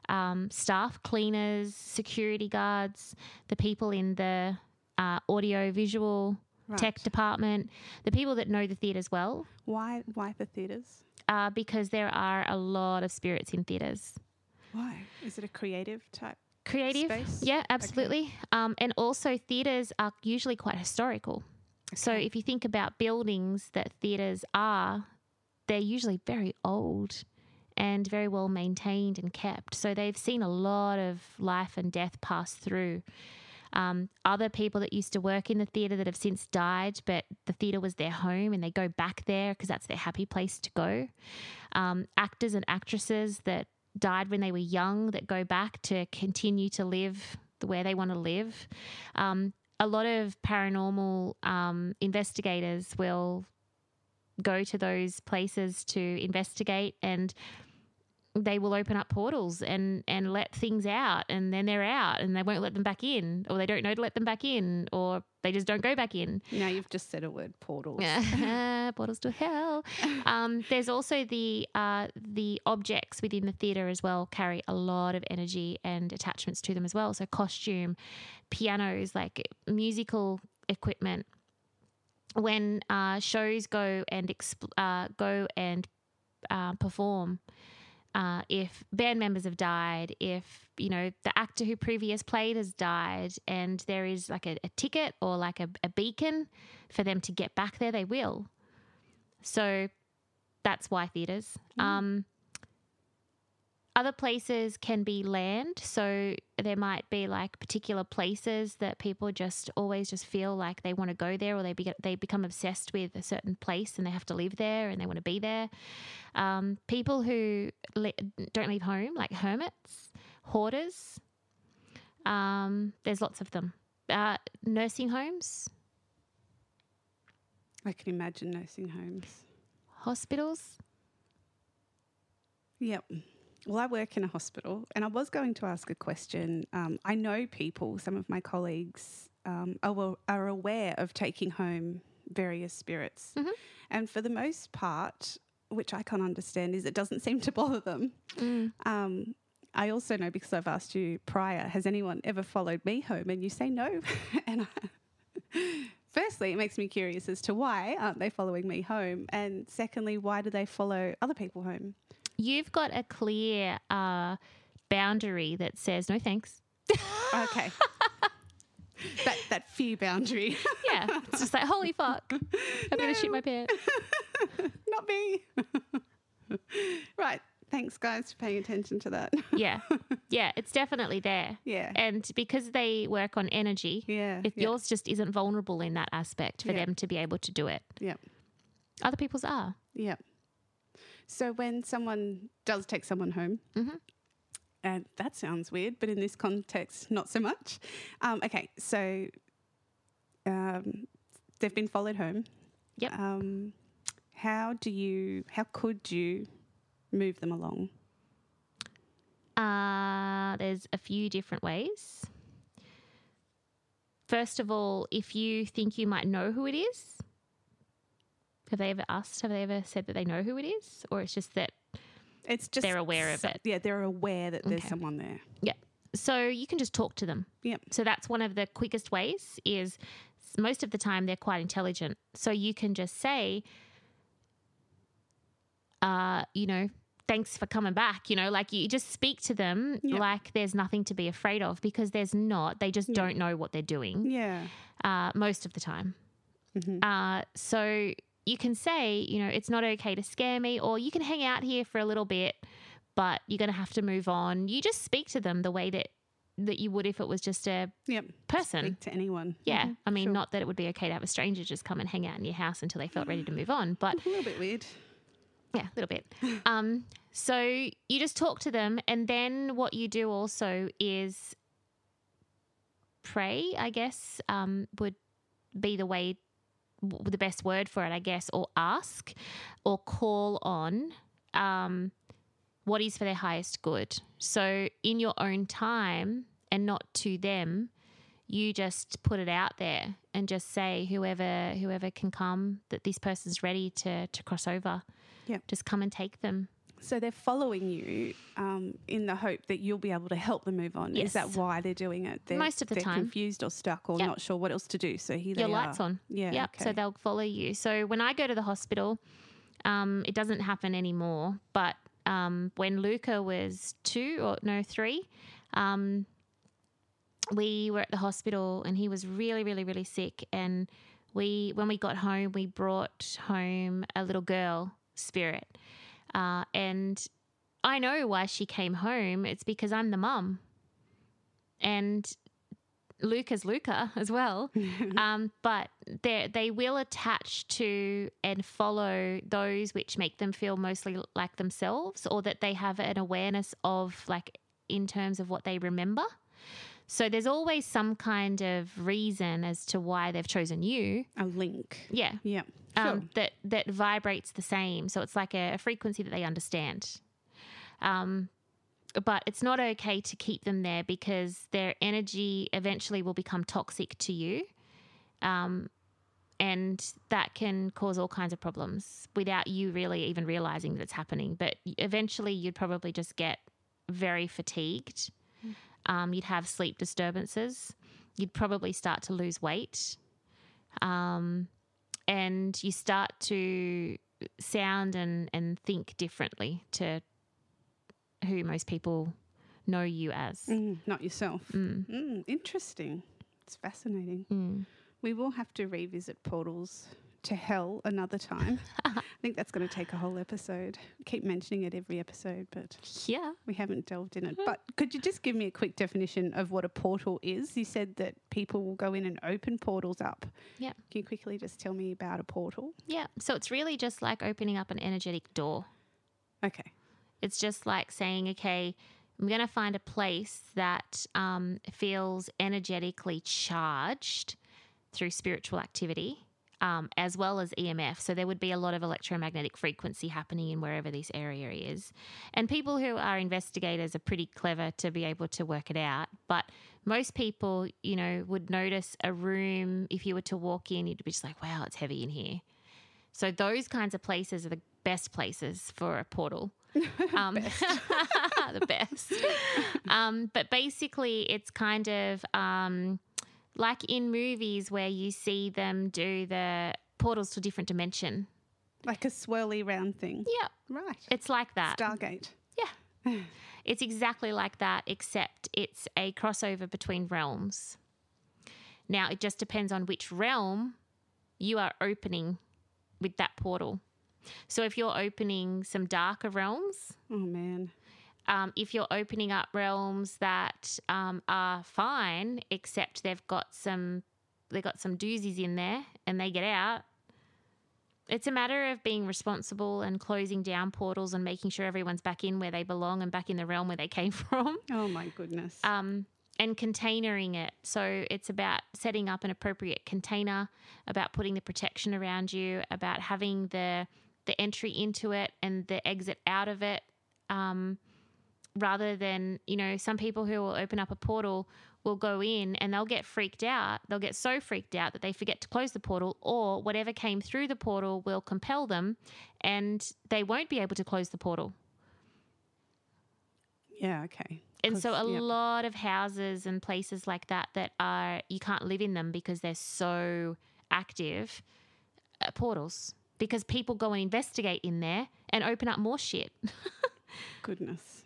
Speaker 1: um, staff, cleaners, security guards, the people in the uh, audio visual
Speaker 2: Right.
Speaker 1: tech department, the people that know the theatres well,
Speaker 2: Why why the theatres?
Speaker 1: uh, because there are a lot of spirits in theatres.
Speaker 2: Why? Is it a creative type?
Speaker 1: Creative,
Speaker 2: Space?
Speaker 1: yeah, absolutely. Um, and also, theatres are usually quite historical. So, if you think about buildings that theatres are, they're usually very old and very well maintained and kept. So, they've seen a lot of life and death pass through. Um, other people that used to work in the theatre that have since died, but the theatre was their home and they go back there because that's their happy place to go. Um, actors and actresses that died when they were young that go back to continue to live the where they want to live. Um, a lot of paranormal um, investigators will go to those places to investigate and they will open up portals and and let things out and then they're out and they won't let them back in or they don't know to let them back in or they just don't go back in
Speaker 2: Now you've just said a word portals.
Speaker 1: yeah, portals to hell. Um, there's also the uh, the objects within the theatre as well carry a lot of energy and attachments to them as well. So costume, pianos, like musical equipment. When uh, shows go and exp- uh, go and uh, perform, uh, if band members have died, if you know the actor who previous played has died, and there is like a, a ticket or like a, a beacon for them to get back there, they will. So that's why theatres. Um, other places can be land, so there might be like particular places that people just always just feel like they want to go there, or they be, they become obsessed with a certain place and they have to live there and they want to be there. Um, people who le- don't leave home, like hermits, hoarders. Um, there's lots of them. Uh, nursing homes,
Speaker 2: I can imagine nursing homes.
Speaker 1: hospitals.
Speaker 2: Yep. Well, I work in a hospital, and I was going to ask a question. Um, I know people, some of my colleagues, um, are, are aware of taking home various spirits.
Speaker 1: Mhm.
Speaker 2: And for the most part, which I can't understand, is it doesn't seem to bother them. Um, I also know because I've asked you prior, has anyone ever followed me home? And you say no. and I, firstly, it makes me curious as to why aren't they following me home? And secondly, why do they follow other people home?
Speaker 1: You've got a clear uh, boundary that says no thanks.
Speaker 2: Okay. that that few boundary.
Speaker 1: Yeah, it's just like holy fuck, I'm gonna shoot my pants.
Speaker 2: Not me. right. Thanks guys for paying attention to that.
Speaker 1: Yeah, yeah, it's definitely there.
Speaker 2: yeah.
Speaker 1: And because they work on energy,
Speaker 2: Yeah.
Speaker 1: if
Speaker 2: yeah.
Speaker 1: yours just isn't vulnerable in that aspect for
Speaker 2: Yeah.
Speaker 1: them to be able to do it,
Speaker 2: Yep.
Speaker 1: other people's are.
Speaker 2: Yep. So when someone does take someone home,
Speaker 1: Mhm.
Speaker 2: and that sounds weird, but in this context, not so much. Um, okay, so um, they've been followed home.
Speaker 1: Yep.
Speaker 2: Um, how do you? How could you move them along?
Speaker 1: Uh, there's a few different ways. First of all, if you think you might know who it is, have they ever asked? Have they ever said that they know who it is, or it's just that?
Speaker 2: It's just
Speaker 1: They're aware of it.
Speaker 2: Yeah, they're aware that there's
Speaker 1: Okay.
Speaker 2: someone there.
Speaker 1: Yeah. So you can just talk to them.
Speaker 2: Yep.
Speaker 1: So that's one of the quickest ways. Is most of the time they're quite intelligent, so you can just say, uh, you know. Thanks for coming back. You know, like you just speak to them
Speaker 2: Yeah.
Speaker 1: like there's nothing to be afraid of because there's not. They just
Speaker 2: Yeah.
Speaker 1: don't know what they're doing.
Speaker 2: Yeah.
Speaker 1: uh, most of the time.
Speaker 2: Mhm.
Speaker 1: Uh, so you can say, you know, it's not okay to scare me, or you can hang out here for a little bit, but you're going to have to move on. You just speak to them the way that that you would if it was just a
Speaker 2: Yep.
Speaker 1: person.
Speaker 2: Speak to anyone.
Speaker 1: Yeah,
Speaker 2: Mhm,
Speaker 1: I mean,
Speaker 2: sure.
Speaker 1: not that it would be okay to have a stranger just come and hang out in your house until they felt ready to move on, but
Speaker 2: a little bit weird.
Speaker 1: yeah, a little bit. Um, so you just talk to them, and then what you do also is pray. I guess um, would be the way, the best word for it, I guess, or ask, or call on. Um, what is for their highest good. So, in your own time and not to them, you just put it out there and just say whoever whoever can come that this person's ready to to cross over.
Speaker 2: Yep.
Speaker 1: Just come and take them.
Speaker 2: So they're following you um, in the hope that you'll be able to help them move on. Is that why they're doing it? They're,
Speaker 1: Most of the
Speaker 2: they're
Speaker 1: time.
Speaker 2: confused or stuck or
Speaker 1: Yep.
Speaker 2: not sure what else to do. So here
Speaker 1: Your lights
Speaker 2: are.
Speaker 1: on.
Speaker 2: Yeah.
Speaker 1: Yep.
Speaker 2: okay.
Speaker 1: So they'll follow you. So when I go to the hospital, um, it doesn't happen anymore. But um, when Luca was two or no three, um, we were at the hospital and he was really, really, really sick. And we, when we got home, we brought home a little girl spirit, uh, and I know why she came home. It's because I'm the mum, and Luca's Luca as well. um, but they they will attach to and follow those which make them feel mostly like themselves, or that they have an awareness of, like in terms of what they remember. So there's always some kind of reason as to why they've chosen you.
Speaker 2: a link.
Speaker 1: Yeah.
Speaker 2: Yeah. Sure.
Speaker 1: Um, that that vibrates the same. So it's like a, a frequency that they understand. Um, but it's not okay to keep them there because their energy eventually will become toxic to you. Um, and that can cause all kinds of problems without you really even realizing that it's happening. But eventually, you'd probably just get very fatigued. Um, you'd have sleep disturbances. You'd probably start to lose weight. Um, and you start to sound and, and think differently to who most people know you as.
Speaker 2: Mm, not yourself.
Speaker 1: Mm.
Speaker 2: Mm, interesting. It's fascinating.
Speaker 1: Mm.
Speaker 2: We will have to revisit portals to hell another time. I think that's going to take a whole episode. Keep mentioning it every episode, but
Speaker 1: Yeah.
Speaker 2: we haven't delved in it. But could you just give me a quick definition of what a portal is? You said that people will go in and open portals up.
Speaker 1: Yeah.
Speaker 2: Can you quickly just tell me about a portal?
Speaker 1: Yeah. So it's really just like opening up an energetic door.
Speaker 2: Okay.
Speaker 1: It's just like saying, okay, I'm going to find a place that um, feels energetically charged through spiritual activity. Um, as well as EMF. So there would be a lot of electromagnetic frequency happening in wherever this area is. And people who are investigators are pretty clever to be able to work it out. But most people, you know, would notice a room, if you were to walk in, you'd be just like, wow, it's heavy in here. So those kinds of places are the best places for a portal. Um, the best. Um, but basically, it's kind of um, like in movies where you see them do the portals to a different dimension.
Speaker 2: Like a swirly round thing.
Speaker 1: Yeah,
Speaker 2: Right.
Speaker 1: it's like that.
Speaker 2: Stargate.
Speaker 1: Yeah. It's exactly like that, except it's a crossover between realms. Now, it just depends on which realm you are opening with that portal. So, if you're opening some darker realms,
Speaker 2: Oh, man.
Speaker 1: Um, if you're opening up realms that um, are fine, except they've got some they got some doozies in there, and they get out, It's a matter of being responsible and closing down portals and making sure everyone's back in where they belong and back in the realm where they came from.
Speaker 2: Oh my goodness.
Speaker 1: Um, and containering it. So it's about setting up an appropriate container, about putting the protection around you, about having the the entry into it and the exit out of it. Um, rather than you know some people who will open up a portal will go in and they'll get freaked out they'll get so freaked out that they forget to close the portal or whatever came through the portal will compel them and they won't be able to close the portal
Speaker 2: yeah, okay.
Speaker 1: and so a
Speaker 2: yeah.
Speaker 1: lot of houses and places like that that are you can't live in them because they're so active uh, portals because people go and investigate in there and open up more shit
Speaker 2: Goodness.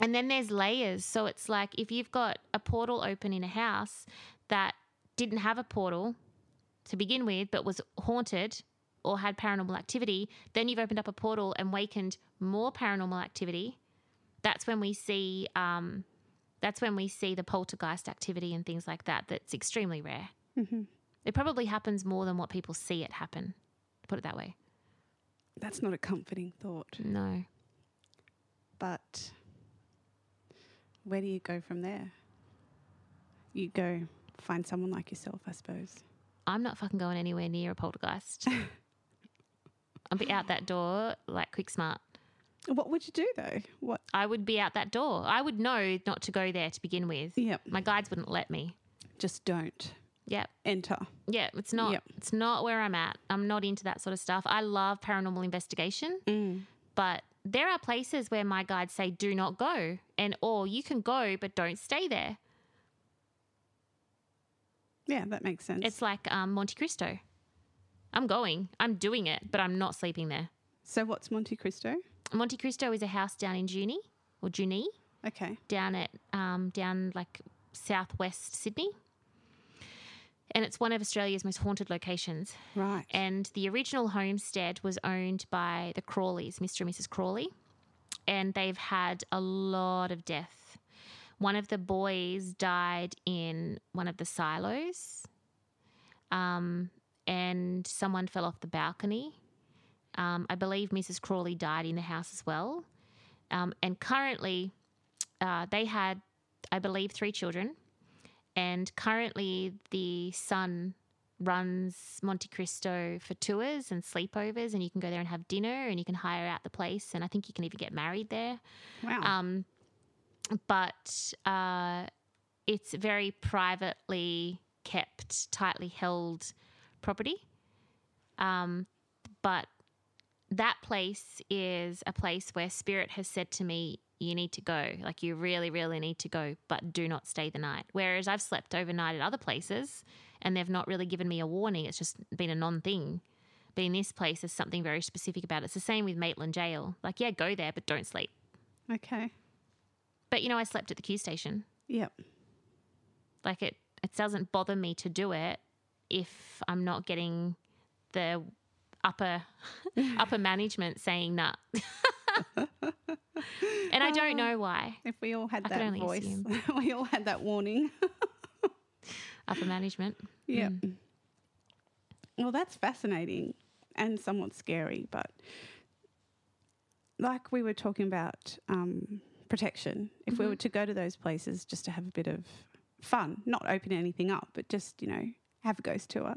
Speaker 1: And then there's layers. So it's like if you've got a portal open in a house that didn't have a portal to begin with, but was haunted or had paranormal activity, then you've opened up a portal and wakened more paranormal activity. That's when we see. Um, that's when we see the poltergeist activity and things like that. That's extremely rare.
Speaker 2: hmm
Speaker 1: It probably happens more than what people see it happen. Put it that way.
Speaker 2: That's not a comforting thought.
Speaker 1: No.
Speaker 2: But where do you go from there? You go find someone like yourself, I suppose.
Speaker 1: I'm not fucking going anywhere near a poltergeist. I'll be out that door like quick smart.
Speaker 2: What would you do though? What?
Speaker 1: I would be out that door. I would know not to go there to begin with.
Speaker 2: Yep.
Speaker 1: My guides wouldn't let me.
Speaker 2: Just don't
Speaker 1: Yep.
Speaker 2: enter.
Speaker 1: Yeah, it's not
Speaker 2: Yep.
Speaker 1: it's not where I'm at. I'm not into that sort of stuff. I love paranormal investigation,
Speaker 2: Mm.
Speaker 1: but there are places where my guides say do not go and or you can go but don't stay there.
Speaker 2: Yeah, that makes sense.
Speaker 1: It's like um, Monte Cristo. I'm going. I'm doing it, but I'm not sleeping there.
Speaker 2: so what's Monte Cristo?
Speaker 1: Monte Cristo is a house down in Junee or Junee,
Speaker 2: Okay.
Speaker 1: down at um, down like southwest Sydney, and it's one of Australia's most haunted locations.
Speaker 2: Right.
Speaker 1: And the original homestead was owned by the Crawleys, Mr. and Mrs. Crawley, and they've had a lot of death. One of the boys died in one of the silos, um, and someone fell off the balcony. Um, I believe Mrs. Crawley died in the house as well. Um, and currently, uh, they had, I believe, three children. And currently, the son runs Monte Cristo for tours and sleepovers, and you can go there and have dinner, and you can hire out the place, and I think you can even get married there.
Speaker 2: wow.
Speaker 1: Um, but uh, it's very privately kept, tightly held property. Um, but that place is a place where spirit has said to me, you need to go. Like, you really, really need to go, but do not stay the night. Whereas I've slept overnight at other places and they've not really given me a warning. It's just been a non thing. But in this place, there's something very specific about it. It's the same with Maitland Jail. Like, yeah, go there, but don't sleep.
Speaker 2: okay.
Speaker 1: But you know, I slept at the Q station.
Speaker 2: Yep.
Speaker 1: Like it, it doesn't bother me to do it if I'm not getting the upper upper management saying nah. and I don't know why
Speaker 2: If we all had
Speaker 1: I
Speaker 2: that voice,
Speaker 1: assume.
Speaker 2: we all had that warning.
Speaker 1: upper management.
Speaker 2: Yeah.
Speaker 1: Mm.
Speaker 2: Well, that's fascinating and somewhat scary, but like we were talking about um, protection, if we
Speaker 1: Mhm.
Speaker 2: were to go to those places just to have a bit of fun, not open anything up, but just, you know, have a ghost tour,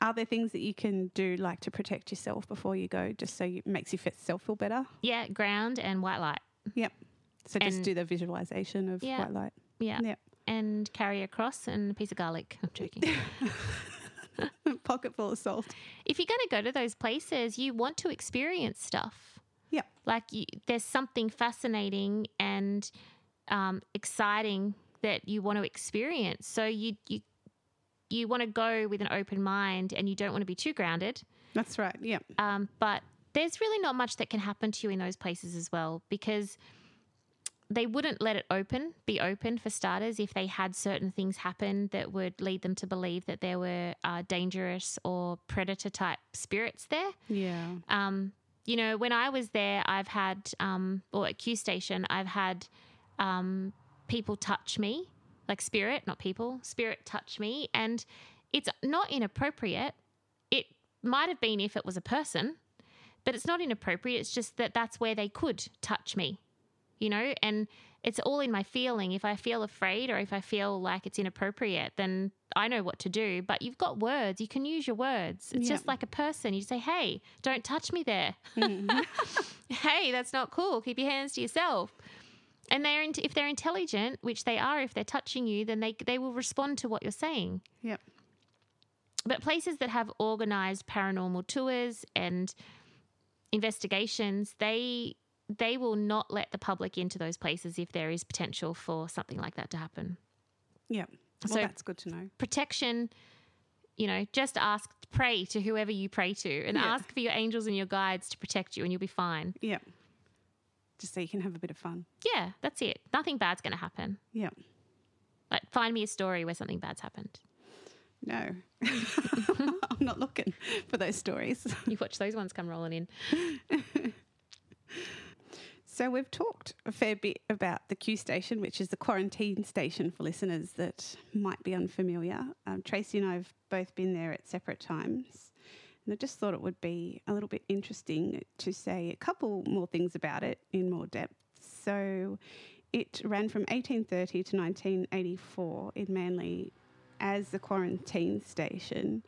Speaker 2: are there things that you can do like to protect yourself before you go just so you, it makes yourself feel better?
Speaker 1: Yeah, ground and white light. Yep.
Speaker 2: So just do the visualization of
Speaker 1: Yeah.
Speaker 2: white light.
Speaker 1: Yeah.
Speaker 2: Yeah.
Speaker 1: And carry a cross and a piece of garlic. I'm joking.
Speaker 2: Pocket full of salt.
Speaker 1: if you're going to go to those places, you want to experience stuff.
Speaker 2: Yep.
Speaker 1: Like you, there's something fascinating and um, exciting that you want to experience. So you you you want to go with an open mind, and you don't want to be too grounded.
Speaker 2: That's right. Yeah.
Speaker 1: Um, but there's really not much that can happen to you in those places as well because they wouldn't let it open, be open for starters, if they had certain things happen that would lead them to believe that there were uh, dangerous or predator type spirits there.
Speaker 2: Yeah.
Speaker 1: Um, you know, when I was there, I've had, um, or at Q Station, I've had um, people touch me, like spirit, not people, spirit touch me. And it's not inappropriate. It might have been if it was a person, but it's not inappropriate. It's just that that's where they could touch me, you know, and it's all in my feeling. If I feel afraid or if I feel like it's inappropriate, then I know what to do. But you've got words, you can use your words. It's
Speaker 2: Yeah.
Speaker 1: just like a person. You say, hey, don't touch me there.
Speaker 2: Mhm.
Speaker 1: hey, that's not cool. Keep your hands to yourself. And they're int- if they're intelligent, which they are, if they're touching you, then they they will respond to what you're saying.
Speaker 2: Yep.
Speaker 1: But places that have organized paranormal tours and investigations, they they will not let the public into those places if there is potential for something like that to happen.
Speaker 2: Yep. Well,
Speaker 1: So-
Speaker 2: that's good to know.
Speaker 1: Protection, you know, just ask, pray to whoever you pray to, and
Speaker 2: Yeah.
Speaker 1: ask for your angels and your guides to protect you, and you'll be fine.
Speaker 2: Yep. Just so you can have a bit of fun.
Speaker 1: Yeah, that's it. Nothing bad's going to happen.
Speaker 2: Yep.
Speaker 1: Like, find me a story where something bad's happened.
Speaker 2: No. I'm not looking for those stories.
Speaker 1: You watch those ones come rolling in.
Speaker 2: So we've talked a fair bit about the Q station, which is the quarantine station for listeners that might be unfamiliar. Um, Tracy and I have both been there at separate times. And I just thought it would be a little bit interesting to say a couple more things about it in more depth. So it ran from 1830 to 1984 in Manly as the quarantine station.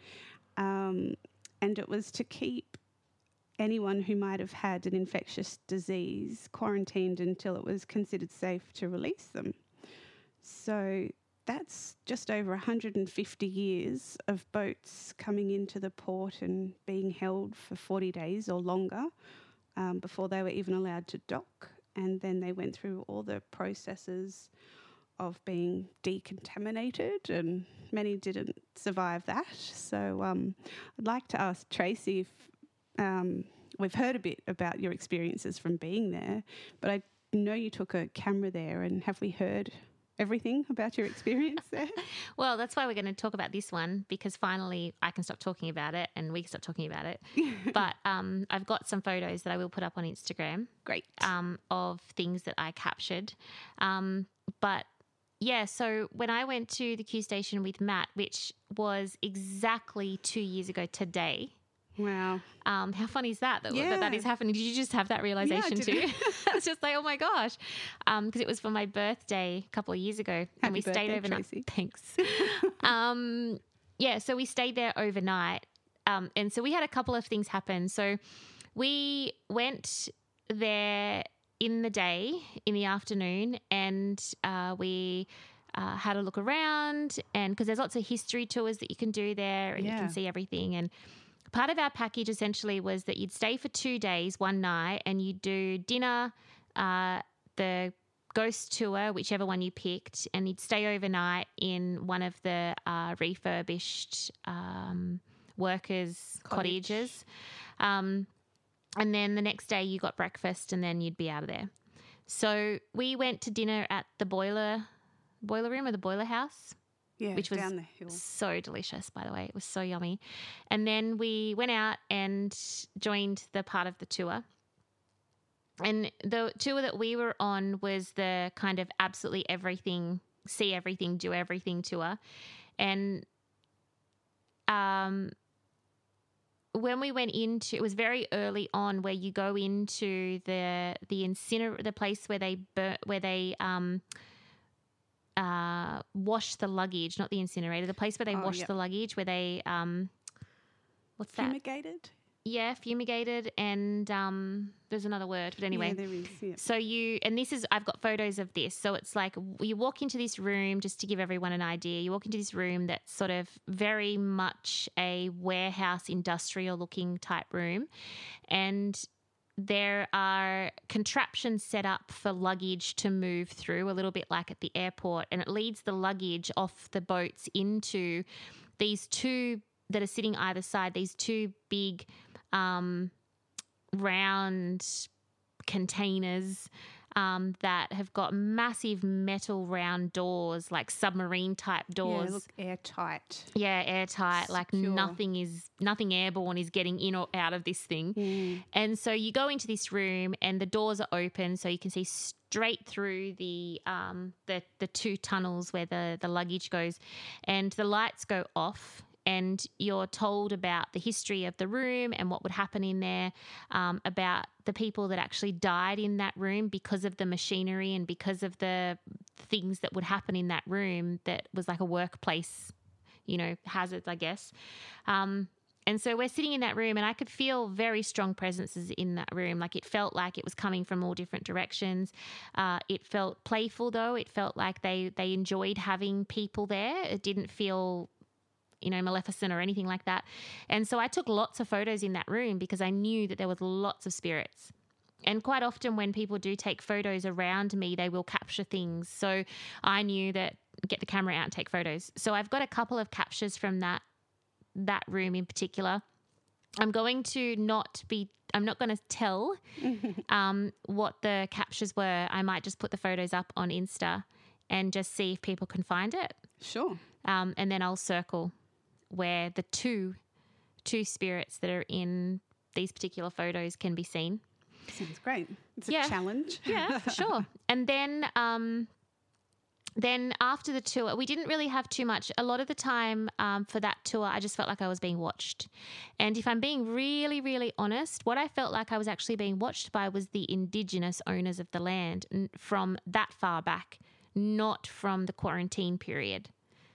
Speaker 2: Um, and it was to keep anyone who might have had an infectious disease quarantined until it was considered safe to release them. So that's just over 150 years of boats coming into the port and being held for 40 days or longer um, before they were even allowed to dock. And then they went through all the processes of being decontaminated, and many didn't survive that. So um, I'd like to ask Tracy if um, we've heard a bit about your experiences from being there, but I know you took a camera there, and have we heard everything about your experience there?
Speaker 1: Well, that's why we're going to talk about this one because finally I can stop talking about it and we can stop talking about it. but um, I've got some photos that I will put up on Instagram
Speaker 2: Great.
Speaker 1: um, of things that I captured. Um, but yeah, so when I went to the Q station with Matt, which was exactly two years ago today,
Speaker 2: wow.
Speaker 1: um, how funny is that that, that that
Speaker 2: Yeah.
Speaker 1: is happening? Did you just have that realization
Speaker 2: did.
Speaker 1: too? it's just like, oh my gosh, because it was for my birthday a couple of years ago, and
Speaker 2: Happy
Speaker 1: we stayed
Speaker 2: birthday,
Speaker 1: overnight.
Speaker 2: Tracy.
Speaker 1: Thanks. um, yeah, so we stayed there overnight, um, and so we had a couple of things happen. So we went there in the day, in the afternoon, and uh, we. Uh, had a look around, and because there's lots of history tours that you can do there, and you can see everything. And part of our package essentially was that you'd stay for two days, one night, and you'd do dinner, uh, the ghost tour, whichever one you picked, and you'd stay overnight in one of the uh, refurbished um, workers'
Speaker 2: Cottage.
Speaker 1: cottages. Um, and then the next day you got breakfast, and then you'd be out of there. So we went to dinner at the boiler boiler room or the boiler house
Speaker 2: Yeah,
Speaker 1: which was
Speaker 2: down the hill.
Speaker 1: so delicious, by the way. It was so yummy. And then we went out and joined the part of the tour. And the tour that we were on was the kind of absolutely everything, see everything, do everything tour. And um, when we went into, it was very early on where you go into the the incinerator, the place where they bur- where they um, uh, wash the luggage, not the incinerator, the place where they
Speaker 2: Oh,
Speaker 1: wash
Speaker 2: yep.
Speaker 1: the luggage, where they um, what's that?
Speaker 2: Fumigated?
Speaker 1: yeah, fumigated, and um, there's another word, but anyway.
Speaker 2: Yeah, there is. Yeah.
Speaker 1: So you, and this is, I've got photos of this. So it's like you walk into this room, just to give everyone an idea, you walk into this room that's sort of very much a warehouse, industrial looking type room. And there are contraptions set up for luggage to move through, a little bit like at the airport. And it leads the luggage off the boats into these two that are sitting either side, these two big um, round containers um, that have got massive metal round doors, like submarine type
Speaker 2: Yeah,
Speaker 1: doors.
Speaker 2: look airtight.
Speaker 1: Yeah, airtight. Like nothing is nothing airborne is getting in or out of this thing.
Speaker 2: Mm.
Speaker 1: And so you go into this room, and the doors are open, so you can see straight through the um, the the two tunnels where the the luggage goes, and the lights go off and you're told about the history of the room and what would happen in there, um, about the people that actually died in that room because of the machinery and because of the things that would happen in that room that was like a workplace, you know, hazards, I guess. Um, and so we're sitting in that room, and I could feel very strong presences in that room. Like it felt like it was coming from all different directions. Uh, it felt playful, though. It felt like they they enjoyed having people there. It didn't feel you know, Maleficent or anything like that. And so I took lots of photos in that room because I knew that there was lots of spirits. And quite often, when people do take photos around me, they will capture things. So I knew that get the camera out and take photos. So I've got a couple of captures from that that room in particular. I'm going to not be. I'm not going to tell um, what the captures were. I might just put the photos up on Insta and just see if people can find it.
Speaker 2: Sure.
Speaker 1: Um, and then I'll circle where the two two spirits that are in these particular photos can be seen.
Speaker 2: Sounds great. It's
Speaker 1: Yeah.
Speaker 2: a challenge.
Speaker 1: Yeah, sure. And then um, then after the tour, we didn't really have too much. A lot of the time um, for that tour, I just felt like I was being watched. And if I'm being really, really honest, what I felt like I was actually being watched by was the indigenous owners of the land from that far back, not from the quarantine period.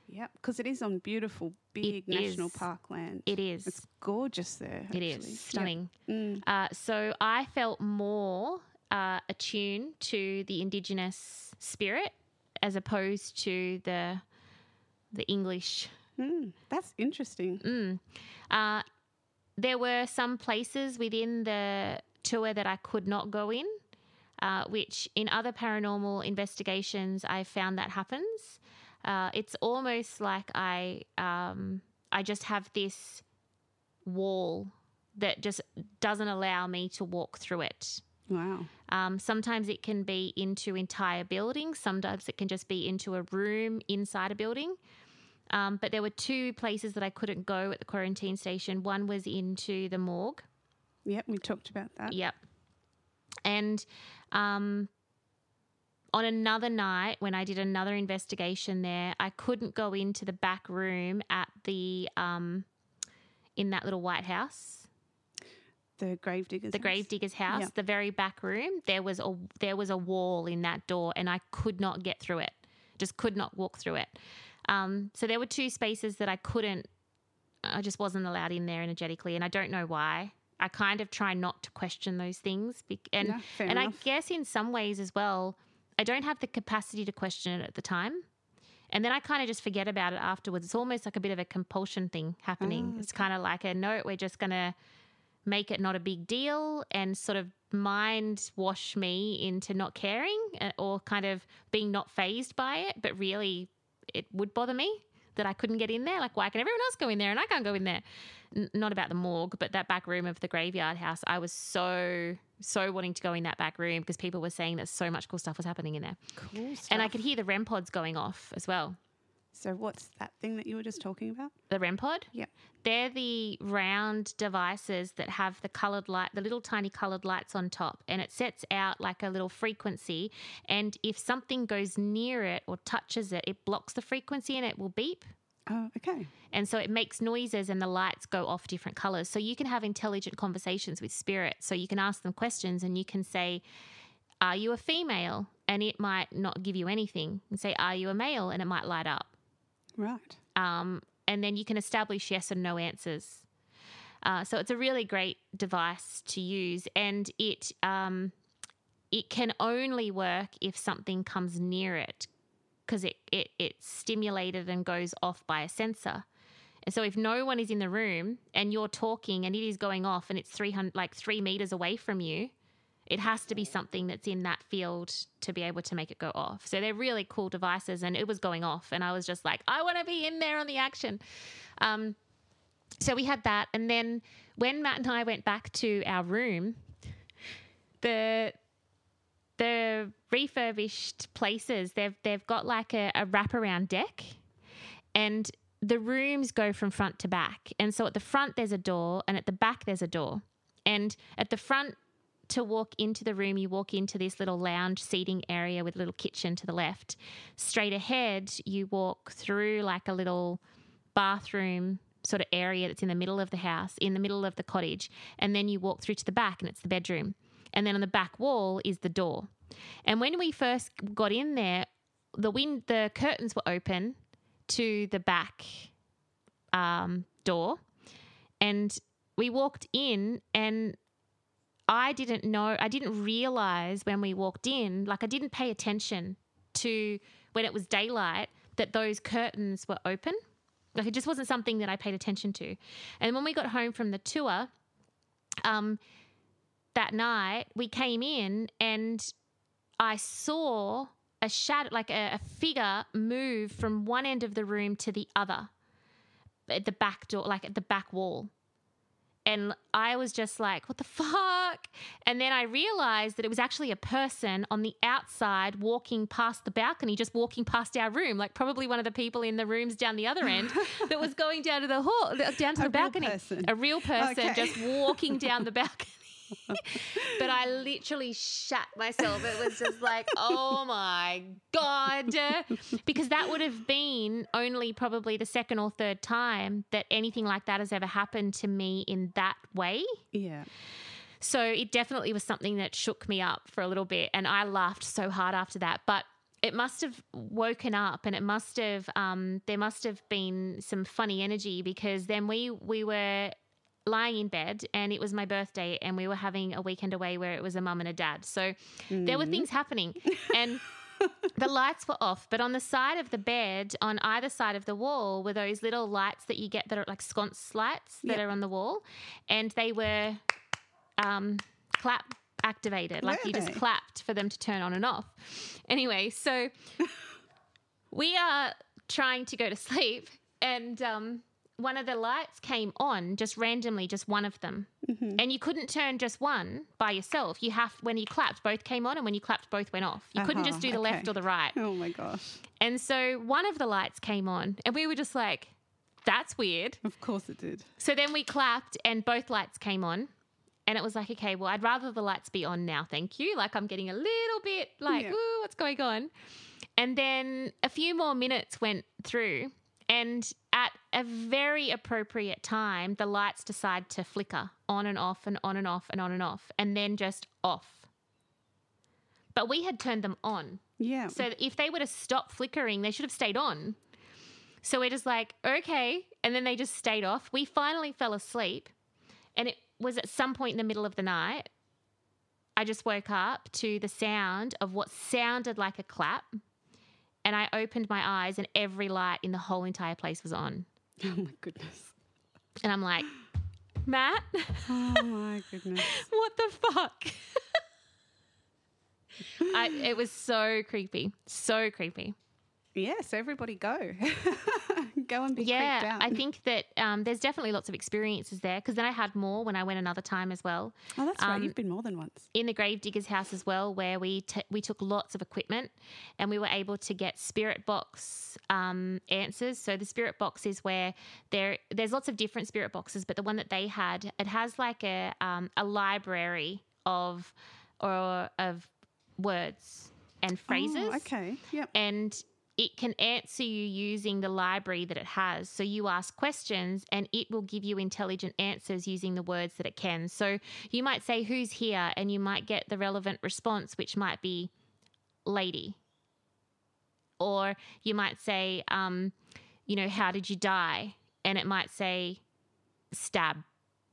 Speaker 2: Yep, because it is on beautiful, big national
Speaker 1: is.
Speaker 2: park land.
Speaker 1: It is.
Speaker 2: It's gorgeous there.
Speaker 1: It
Speaker 2: actually.
Speaker 1: is
Speaker 2: Yep.
Speaker 1: stunning.
Speaker 2: Mm.
Speaker 1: Uh, so I felt more uh, attuned to the indigenous spirit as opposed to the the English.
Speaker 2: Mm. That's interesting.
Speaker 1: Mm. Uh, there were some places within the tour that I could not go in, uh, which in other paranormal investigations I found that happens. Uh, it's almost like I um, I just have this wall that just doesn't allow me to walk through it.
Speaker 2: Wow.
Speaker 1: Um, sometimes it can be into entire buildings. Sometimes it can just be into a room inside a building. Um, but there were two places that I couldn't go at the quarantine station. One was into the morgue.
Speaker 2: Yep, we talked about that.
Speaker 1: Yep. And um, on another night, when I did another investigation there, I couldn't go into the back room at the um, in that little white house
Speaker 2: The gravediggers.
Speaker 1: the
Speaker 2: house.
Speaker 1: gravedigger's house,
Speaker 2: Yeah.
Speaker 1: the very back room, there was a there was a wall in that door, and I could not get through it. Just could not walk through it. Um, so there were two spaces that I couldn't. I just wasn't allowed in there energetically, and I don't know why. I kind of try not to question those things, and
Speaker 2: fair
Speaker 1: and
Speaker 2: enough.
Speaker 1: I guess in some ways as well, I don't have the capacity to question it at the time. And then I kind of just forget about it afterwards. It's almost like a bit of a compulsion thing happening.
Speaker 2: Oh,
Speaker 1: It's kind of like a note, we're just going to make it not a big deal and sort of mind wash me into not caring uh, or kind of being not phased by it. But really, it would bother me that I couldn't get in there. Like, why can everyone else go in there and I can't go in there? N- not about the morgue, but that back room of the graveyard house. I was so, so wanting to go in that back room because people were saying that so much cool stuff was happening in there.
Speaker 2: Cool stuff.
Speaker 1: And I could hear the REM pods going off as well.
Speaker 2: So what's that thing that you were just talking about?
Speaker 1: The REM pod?
Speaker 2: Yep.
Speaker 1: They're the round devices that have the colored light, the little tiny colored lights on top, and it sets out like a little frequency. And if something goes near it or touches it, it blocks the frequency and it will beep.
Speaker 2: Oh, okay.
Speaker 1: And so it makes noises and the lights go off different colors. So you can have intelligent conversations with spirits. So you can ask them questions and you can say, Are you a female? And it might not give you anything. And say, Are you a male? And it might light up
Speaker 2: Right.
Speaker 1: um, and then you can establish yes and no answers. Uh, so it's a really great device to use, and it um, it can only work if something comes near it because it, it it's stimulated and goes off by a sensor. And so if no one is in the room and you're talking and it is going off and it's 300 like 3 meters away from you, it has to be something that's in that field to be able to make it go off. So they're really cool devices, and it was going off, and I was just like, I want to be in there on the action. Um, so we had that, and then when Matt and I went back to our room, the the refurbished places they've they've got like a, a wraparound deck, and the rooms go from front to back. And so at the front there's a door, and at the back there's a door, and at the front to walk into the room, you walk into this little lounge seating area with a little kitchen to the left. Straight ahead, you walk through like a little bathroom sort of area that's in the middle of the house, in the middle of the cottage, and then you walk through to the back and it's the bedroom. And then on the back wall is the door. And when we first got in there, the wind the curtains were open to the back um, door and we walked in and I didn't know, I didn't realize when we walked in, like I didn't pay attention to when it was daylight that those curtains were open. Like it just wasn't something that I paid attention to. And when we got home from the tour, um, that night we came in and I saw a shadow, like a, a figure, move from one end of the room to the other at the back door, like at the back wall. And I was just like, what the fuck? And then I realized that it was actually a person on the outside walking past the balcony, just walking past our room, like probably one of the people in the rooms down the other end that was going down to the hall, down to
Speaker 2: A
Speaker 1: the balcony.
Speaker 2: person.
Speaker 1: A real person
Speaker 2: Okay.
Speaker 1: just walking down the balcony. but I literally shat myself. It was just like, oh my God. Because that would have been only probably the second or third time that anything like that has ever happened to me in that way.
Speaker 2: Yeah.
Speaker 1: So it definitely was something that shook me up for a little bit. And I laughed so hard after that. But it must have woken up and it must have um, there must have been some funny energy because then we we were lying in bed and it was my birthday and we were having a weekend away where it was a mum and a dad so there were things happening and the lights were off but on the side of the bed on either side of the wall were those little lights that you get that are like sconce lights that
Speaker 2: Yep.
Speaker 1: are on the wall and they were um, clap activated. Like
Speaker 2: Were
Speaker 1: you just clapped for them to turn on and off. Anyway, so we are trying to go to sleep, and um, one of the lights came on just randomly, just one of them.
Speaker 2: Mm-hmm.
Speaker 1: And you couldn't turn just one by yourself. You have when you clapped, both came on, and when you clapped, both went off. You couldn't
Speaker 2: Uh-huh,
Speaker 1: just do the
Speaker 2: okay.
Speaker 1: left or the right.
Speaker 2: Oh my gosh.
Speaker 1: And so one of the lights came on, and we were just like, "That's weird."
Speaker 2: Of course it did.
Speaker 1: So then we clapped and both lights came on. And it was like, okay, well, I'd rather the lights be on now, thank you. Like I'm getting a little bit like,
Speaker 2: Yeah.
Speaker 1: ooh, what's going on? And then a few more minutes went through, and at a very appropriate time, the lights decide to flicker on and off and on and off and on and off, and then just off. But we had turned them on.
Speaker 2: Yeah.
Speaker 1: So if they were to stop flickering, they should have stayed on. So we're just like, okay. And then they just stayed off. We finally fell asleep. And it was at some point in the middle of the night. I just woke up to the sound of what sounded like a clap. And I opened my eyes, and every light in the whole entire place was on.
Speaker 2: oh my goodness.
Speaker 1: And I'm like, Matt,
Speaker 2: Oh my goodness.
Speaker 1: what the fuck? I, it was so creepy. So creepy.
Speaker 2: Yes, everybody go. Go and be
Speaker 1: yeah,
Speaker 2: out.
Speaker 1: I think that um, there's definitely lots of experiences there because then I had more when I went another time as well
Speaker 2: oh, that's right.
Speaker 1: um,
Speaker 2: You've been more than once.
Speaker 1: in the Gravedigger's house as well, where we t- we took lots of equipment and we were able to get spirit box um, answers. So the spirit box is where there there's lots of different spirit boxes, but the one that they had it has like a um, a library of or of words and phrases
Speaker 2: Oh, okay. Yep.
Speaker 1: and it can answer you using the library that it has. So you ask questions and it will give you intelligent answers using the words that it can. So you might say, Who's here? And you might get the relevant response, which might be lady. Or you might say, um, You know, how did you die? And it might say, Stab.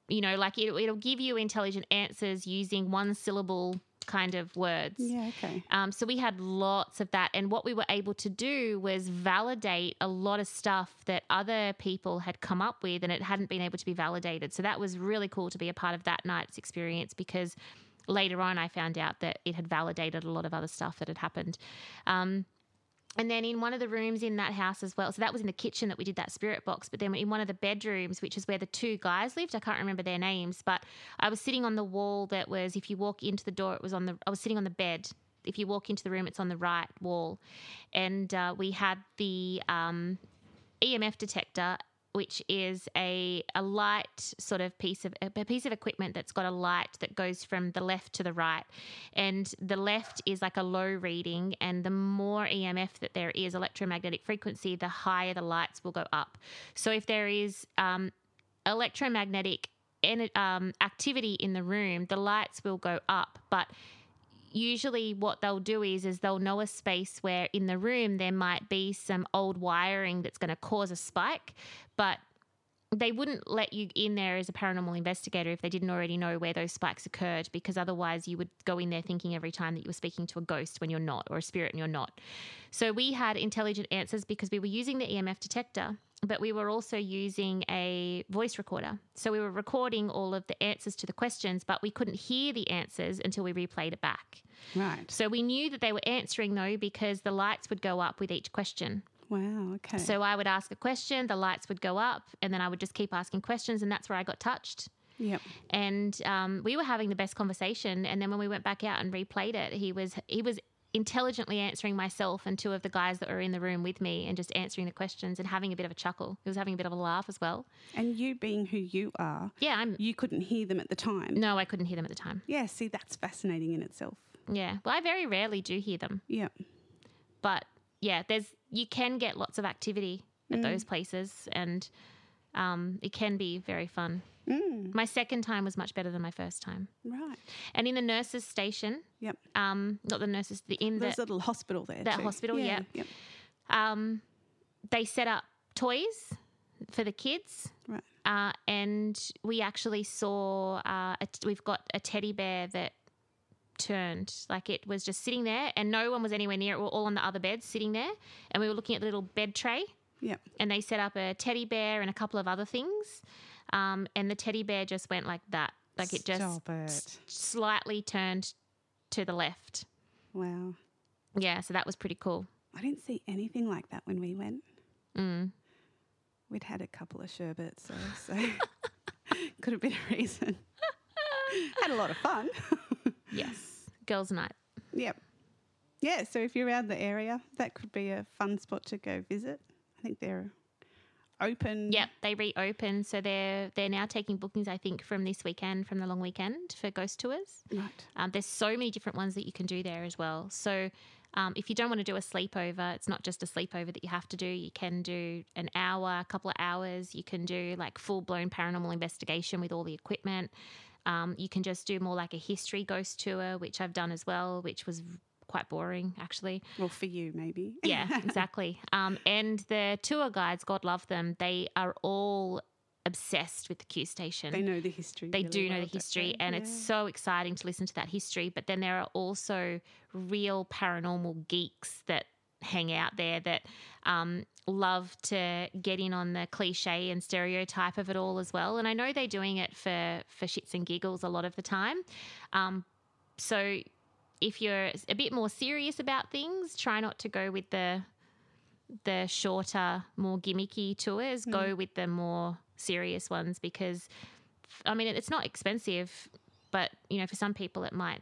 Speaker 1: You know, like it, it'll give you intelligent answers using one syllable kind of words.
Speaker 2: Yeah, okay.
Speaker 1: Um, so we had lots of that. And what we were able to do was validate a lot of stuff that other people had come up with and it hadn't been able to be validated. So that was really cool to be a part of that night's experience because later on I found out that it had validated a lot of other stuff that had happened. Um, and then in one of the rooms in that house as well, so that was in the kitchen that we did that spirit box. But then in one of the bedrooms, which is where the two guys lived, I can't remember their names, but I was sitting on the wall that was, if you walk into the door, it was on the, I was sitting on the bed. If you walk into the room, it's on the right wall. And uh, we had the um, EMF detector which is a a light sort of piece of a piece of equipment that's got a light that goes from the left to the right, and the left is like a low reading, and the more EMF that there is, electromagnetic frequency, the higher the lights will go up. So if there is um, electromagnetic um, activity in the room, the lights will go up, but usually what they'll do is is they'll know a space where in the room there might be some old wiring that's going to cause a spike but they wouldn't let you in there as a paranormal investigator if they didn't already know where those spikes occurred because otherwise you would go in there thinking every time that you were speaking to a ghost when you're not or a spirit and you're not. So we had intelligent answers because we were using the EMF detector, but we were also using a voice recorder. So we were recording all of the answers to the questions, but we couldn't hear the answers until we replayed it back.
Speaker 2: Right.
Speaker 1: So we knew that they were answering though because the lights would go up with each question.
Speaker 2: Wow. Okay.
Speaker 1: So I would ask a question, the lights would go up, and then I would just keep asking questions, and that's where I got touched.
Speaker 2: yep.
Speaker 1: And um, we were having the best conversation. And then when we went back out and replayed it, he was he was intelligently answering myself and two of the guys that were in the room with me, and just answering the questions and having a bit of a chuckle. He was having a bit of a laugh as well.
Speaker 2: And you being who you are,
Speaker 1: Yeah, I'm.
Speaker 2: you couldn't hear them at the time.
Speaker 1: No, I couldn't hear them at the time.
Speaker 2: Yeah. See, that's fascinating in itself.
Speaker 1: Yeah, well, I very rarely do hear them,
Speaker 2: Yeah.
Speaker 1: but yeah, there's you can get lots of activity at those places, and um, it can be very fun.
Speaker 2: Mm.
Speaker 1: My second time was much better than my first time.
Speaker 2: Right.
Speaker 1: And in the nurses' station,
Speaker 2: Yep.
Speaker 1: um, not the nurses, the in the
Speaker 2: There's a little hospital there.
Speaker 1: that
Speaker 2: too.
Speaker 1: hospital, yeah.
Speaker 2: Yep.
Speaker 1: um, they set up toys for the kids.
Speaker 2: Right.
Speaker 1: Uh, and we actually saw uh, a t- we've got a teddy bear that turned like it was just sitting there and no one was anywhere near it we were all on the other beds sitting there and we were looking at the little bed tray
Speaker 2: Yep.
Speaker 1: and they set up a teddy bear and a couple of other things um, and the teddy bear just went like that like it just
Speaker 2: it.
Speaker 1: s- slightly turned to the left
Speaker 2: Wow.
Speaker 1: yeah so that was pretty cool
Speaker 2: I didn't see anything like that when we went.
Speaker 1: mm.
Speaker 2: We'd had a couple of sherbets, so, so could have been a reason. had a lot of fun.
Speaker 1: yes girls night
Speaker 2: yep. Yeah, so if you're around the area, that could be a fun spot to go visit. I think they're open.
Speaker 1: Yep, they reopen, so they're they're now taking bookings. I think from this weekend, from the long weekend for ghost tours.
Speaker 2: Right.
Speaker 1: Um, there's so many different ones that you can do there as well. So um, if you don't want to do a sleepover, it's not just a sleepover that you have to do. You can do an hour, a couple of hours. You can do like full blown paranormal investigation with all the equipment. Um, you can just do more like a history ghost tour, which I've done as well, which was quite boring actually.
Speaker 2: Well, for you, maybe.
Speaker 1: Yeah, exactly. Um, and the tour guides, God love them, they are all obsessed with the Q station.
Speaker 2: they know the history.
Speaker 1: They
Speaker 2: really
Speaker 1: do know
Speaker 2: well,
Speaker 1: the history, and it's so exciting to listen to that history. But then there are also real paranormal geeks that hang out there that um, love to get in on the cliche and stereotype of it all as well. And I know they're doing it for for shits and giggles a lot of the time. Um, so if you're a bit more serious about things, try not to go with the the shorter, more gimmicky tours. Go with the more serious ones because, I mean, it's not expensive, but you know, for some people it might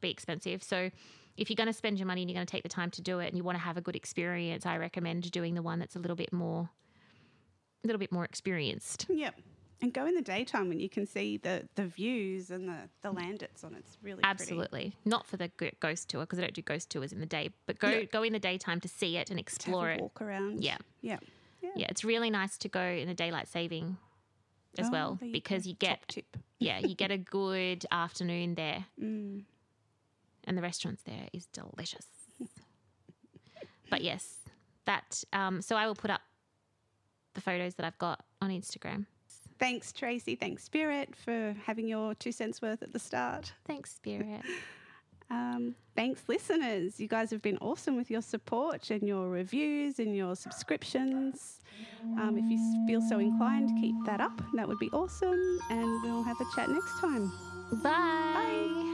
Speaker 1: be expensive. So if you're going to spend your money and you're going to take the time to do it and you want to have a good experience, I recommend doing the one that's a little bit more, a little bit more experienced.
Speaker 2: Yep. And go in the daytime when you can see the, the views and the, the land it's on. It's really pretty.
Speaker 1: Absolutely, not for the ghost tour because I don't do ghost tours in the day, but go
Speaker 2: Yeah.
Speaker 1: go in the daytime to see it and explore
Speaker 2: a
Speaker 1: it.
Speaker 2: walk around.
Speaker 1: Yeah.
Speaker 2: Yeah.
Speaker 1: Yeah, it's really nice to go in the daylight saving as
Speaker 2: Oh,
Speaker 1: well because you get yeah you get a good afternoon there,
Speaker 2: Mm.
Speaker 1: And the restaurants there is delicious. but yes, that um, so I will put up the photos that I've got on Instagram.
Speaker 2: Thanks, Tracy. Thanks, Spirit, for having your two cents worth at the start.
Speaker 1: Thanks, Spirit.
Speaker 2: Um, thanks, listeners. You guys have been awesome with your support and your reviews and your subscriptions. Um, if you feel so inclined, keep that up. That would be awesome. And we'll have a chat next time.
Speaker 1: Bye.
Speaker 2: Bye.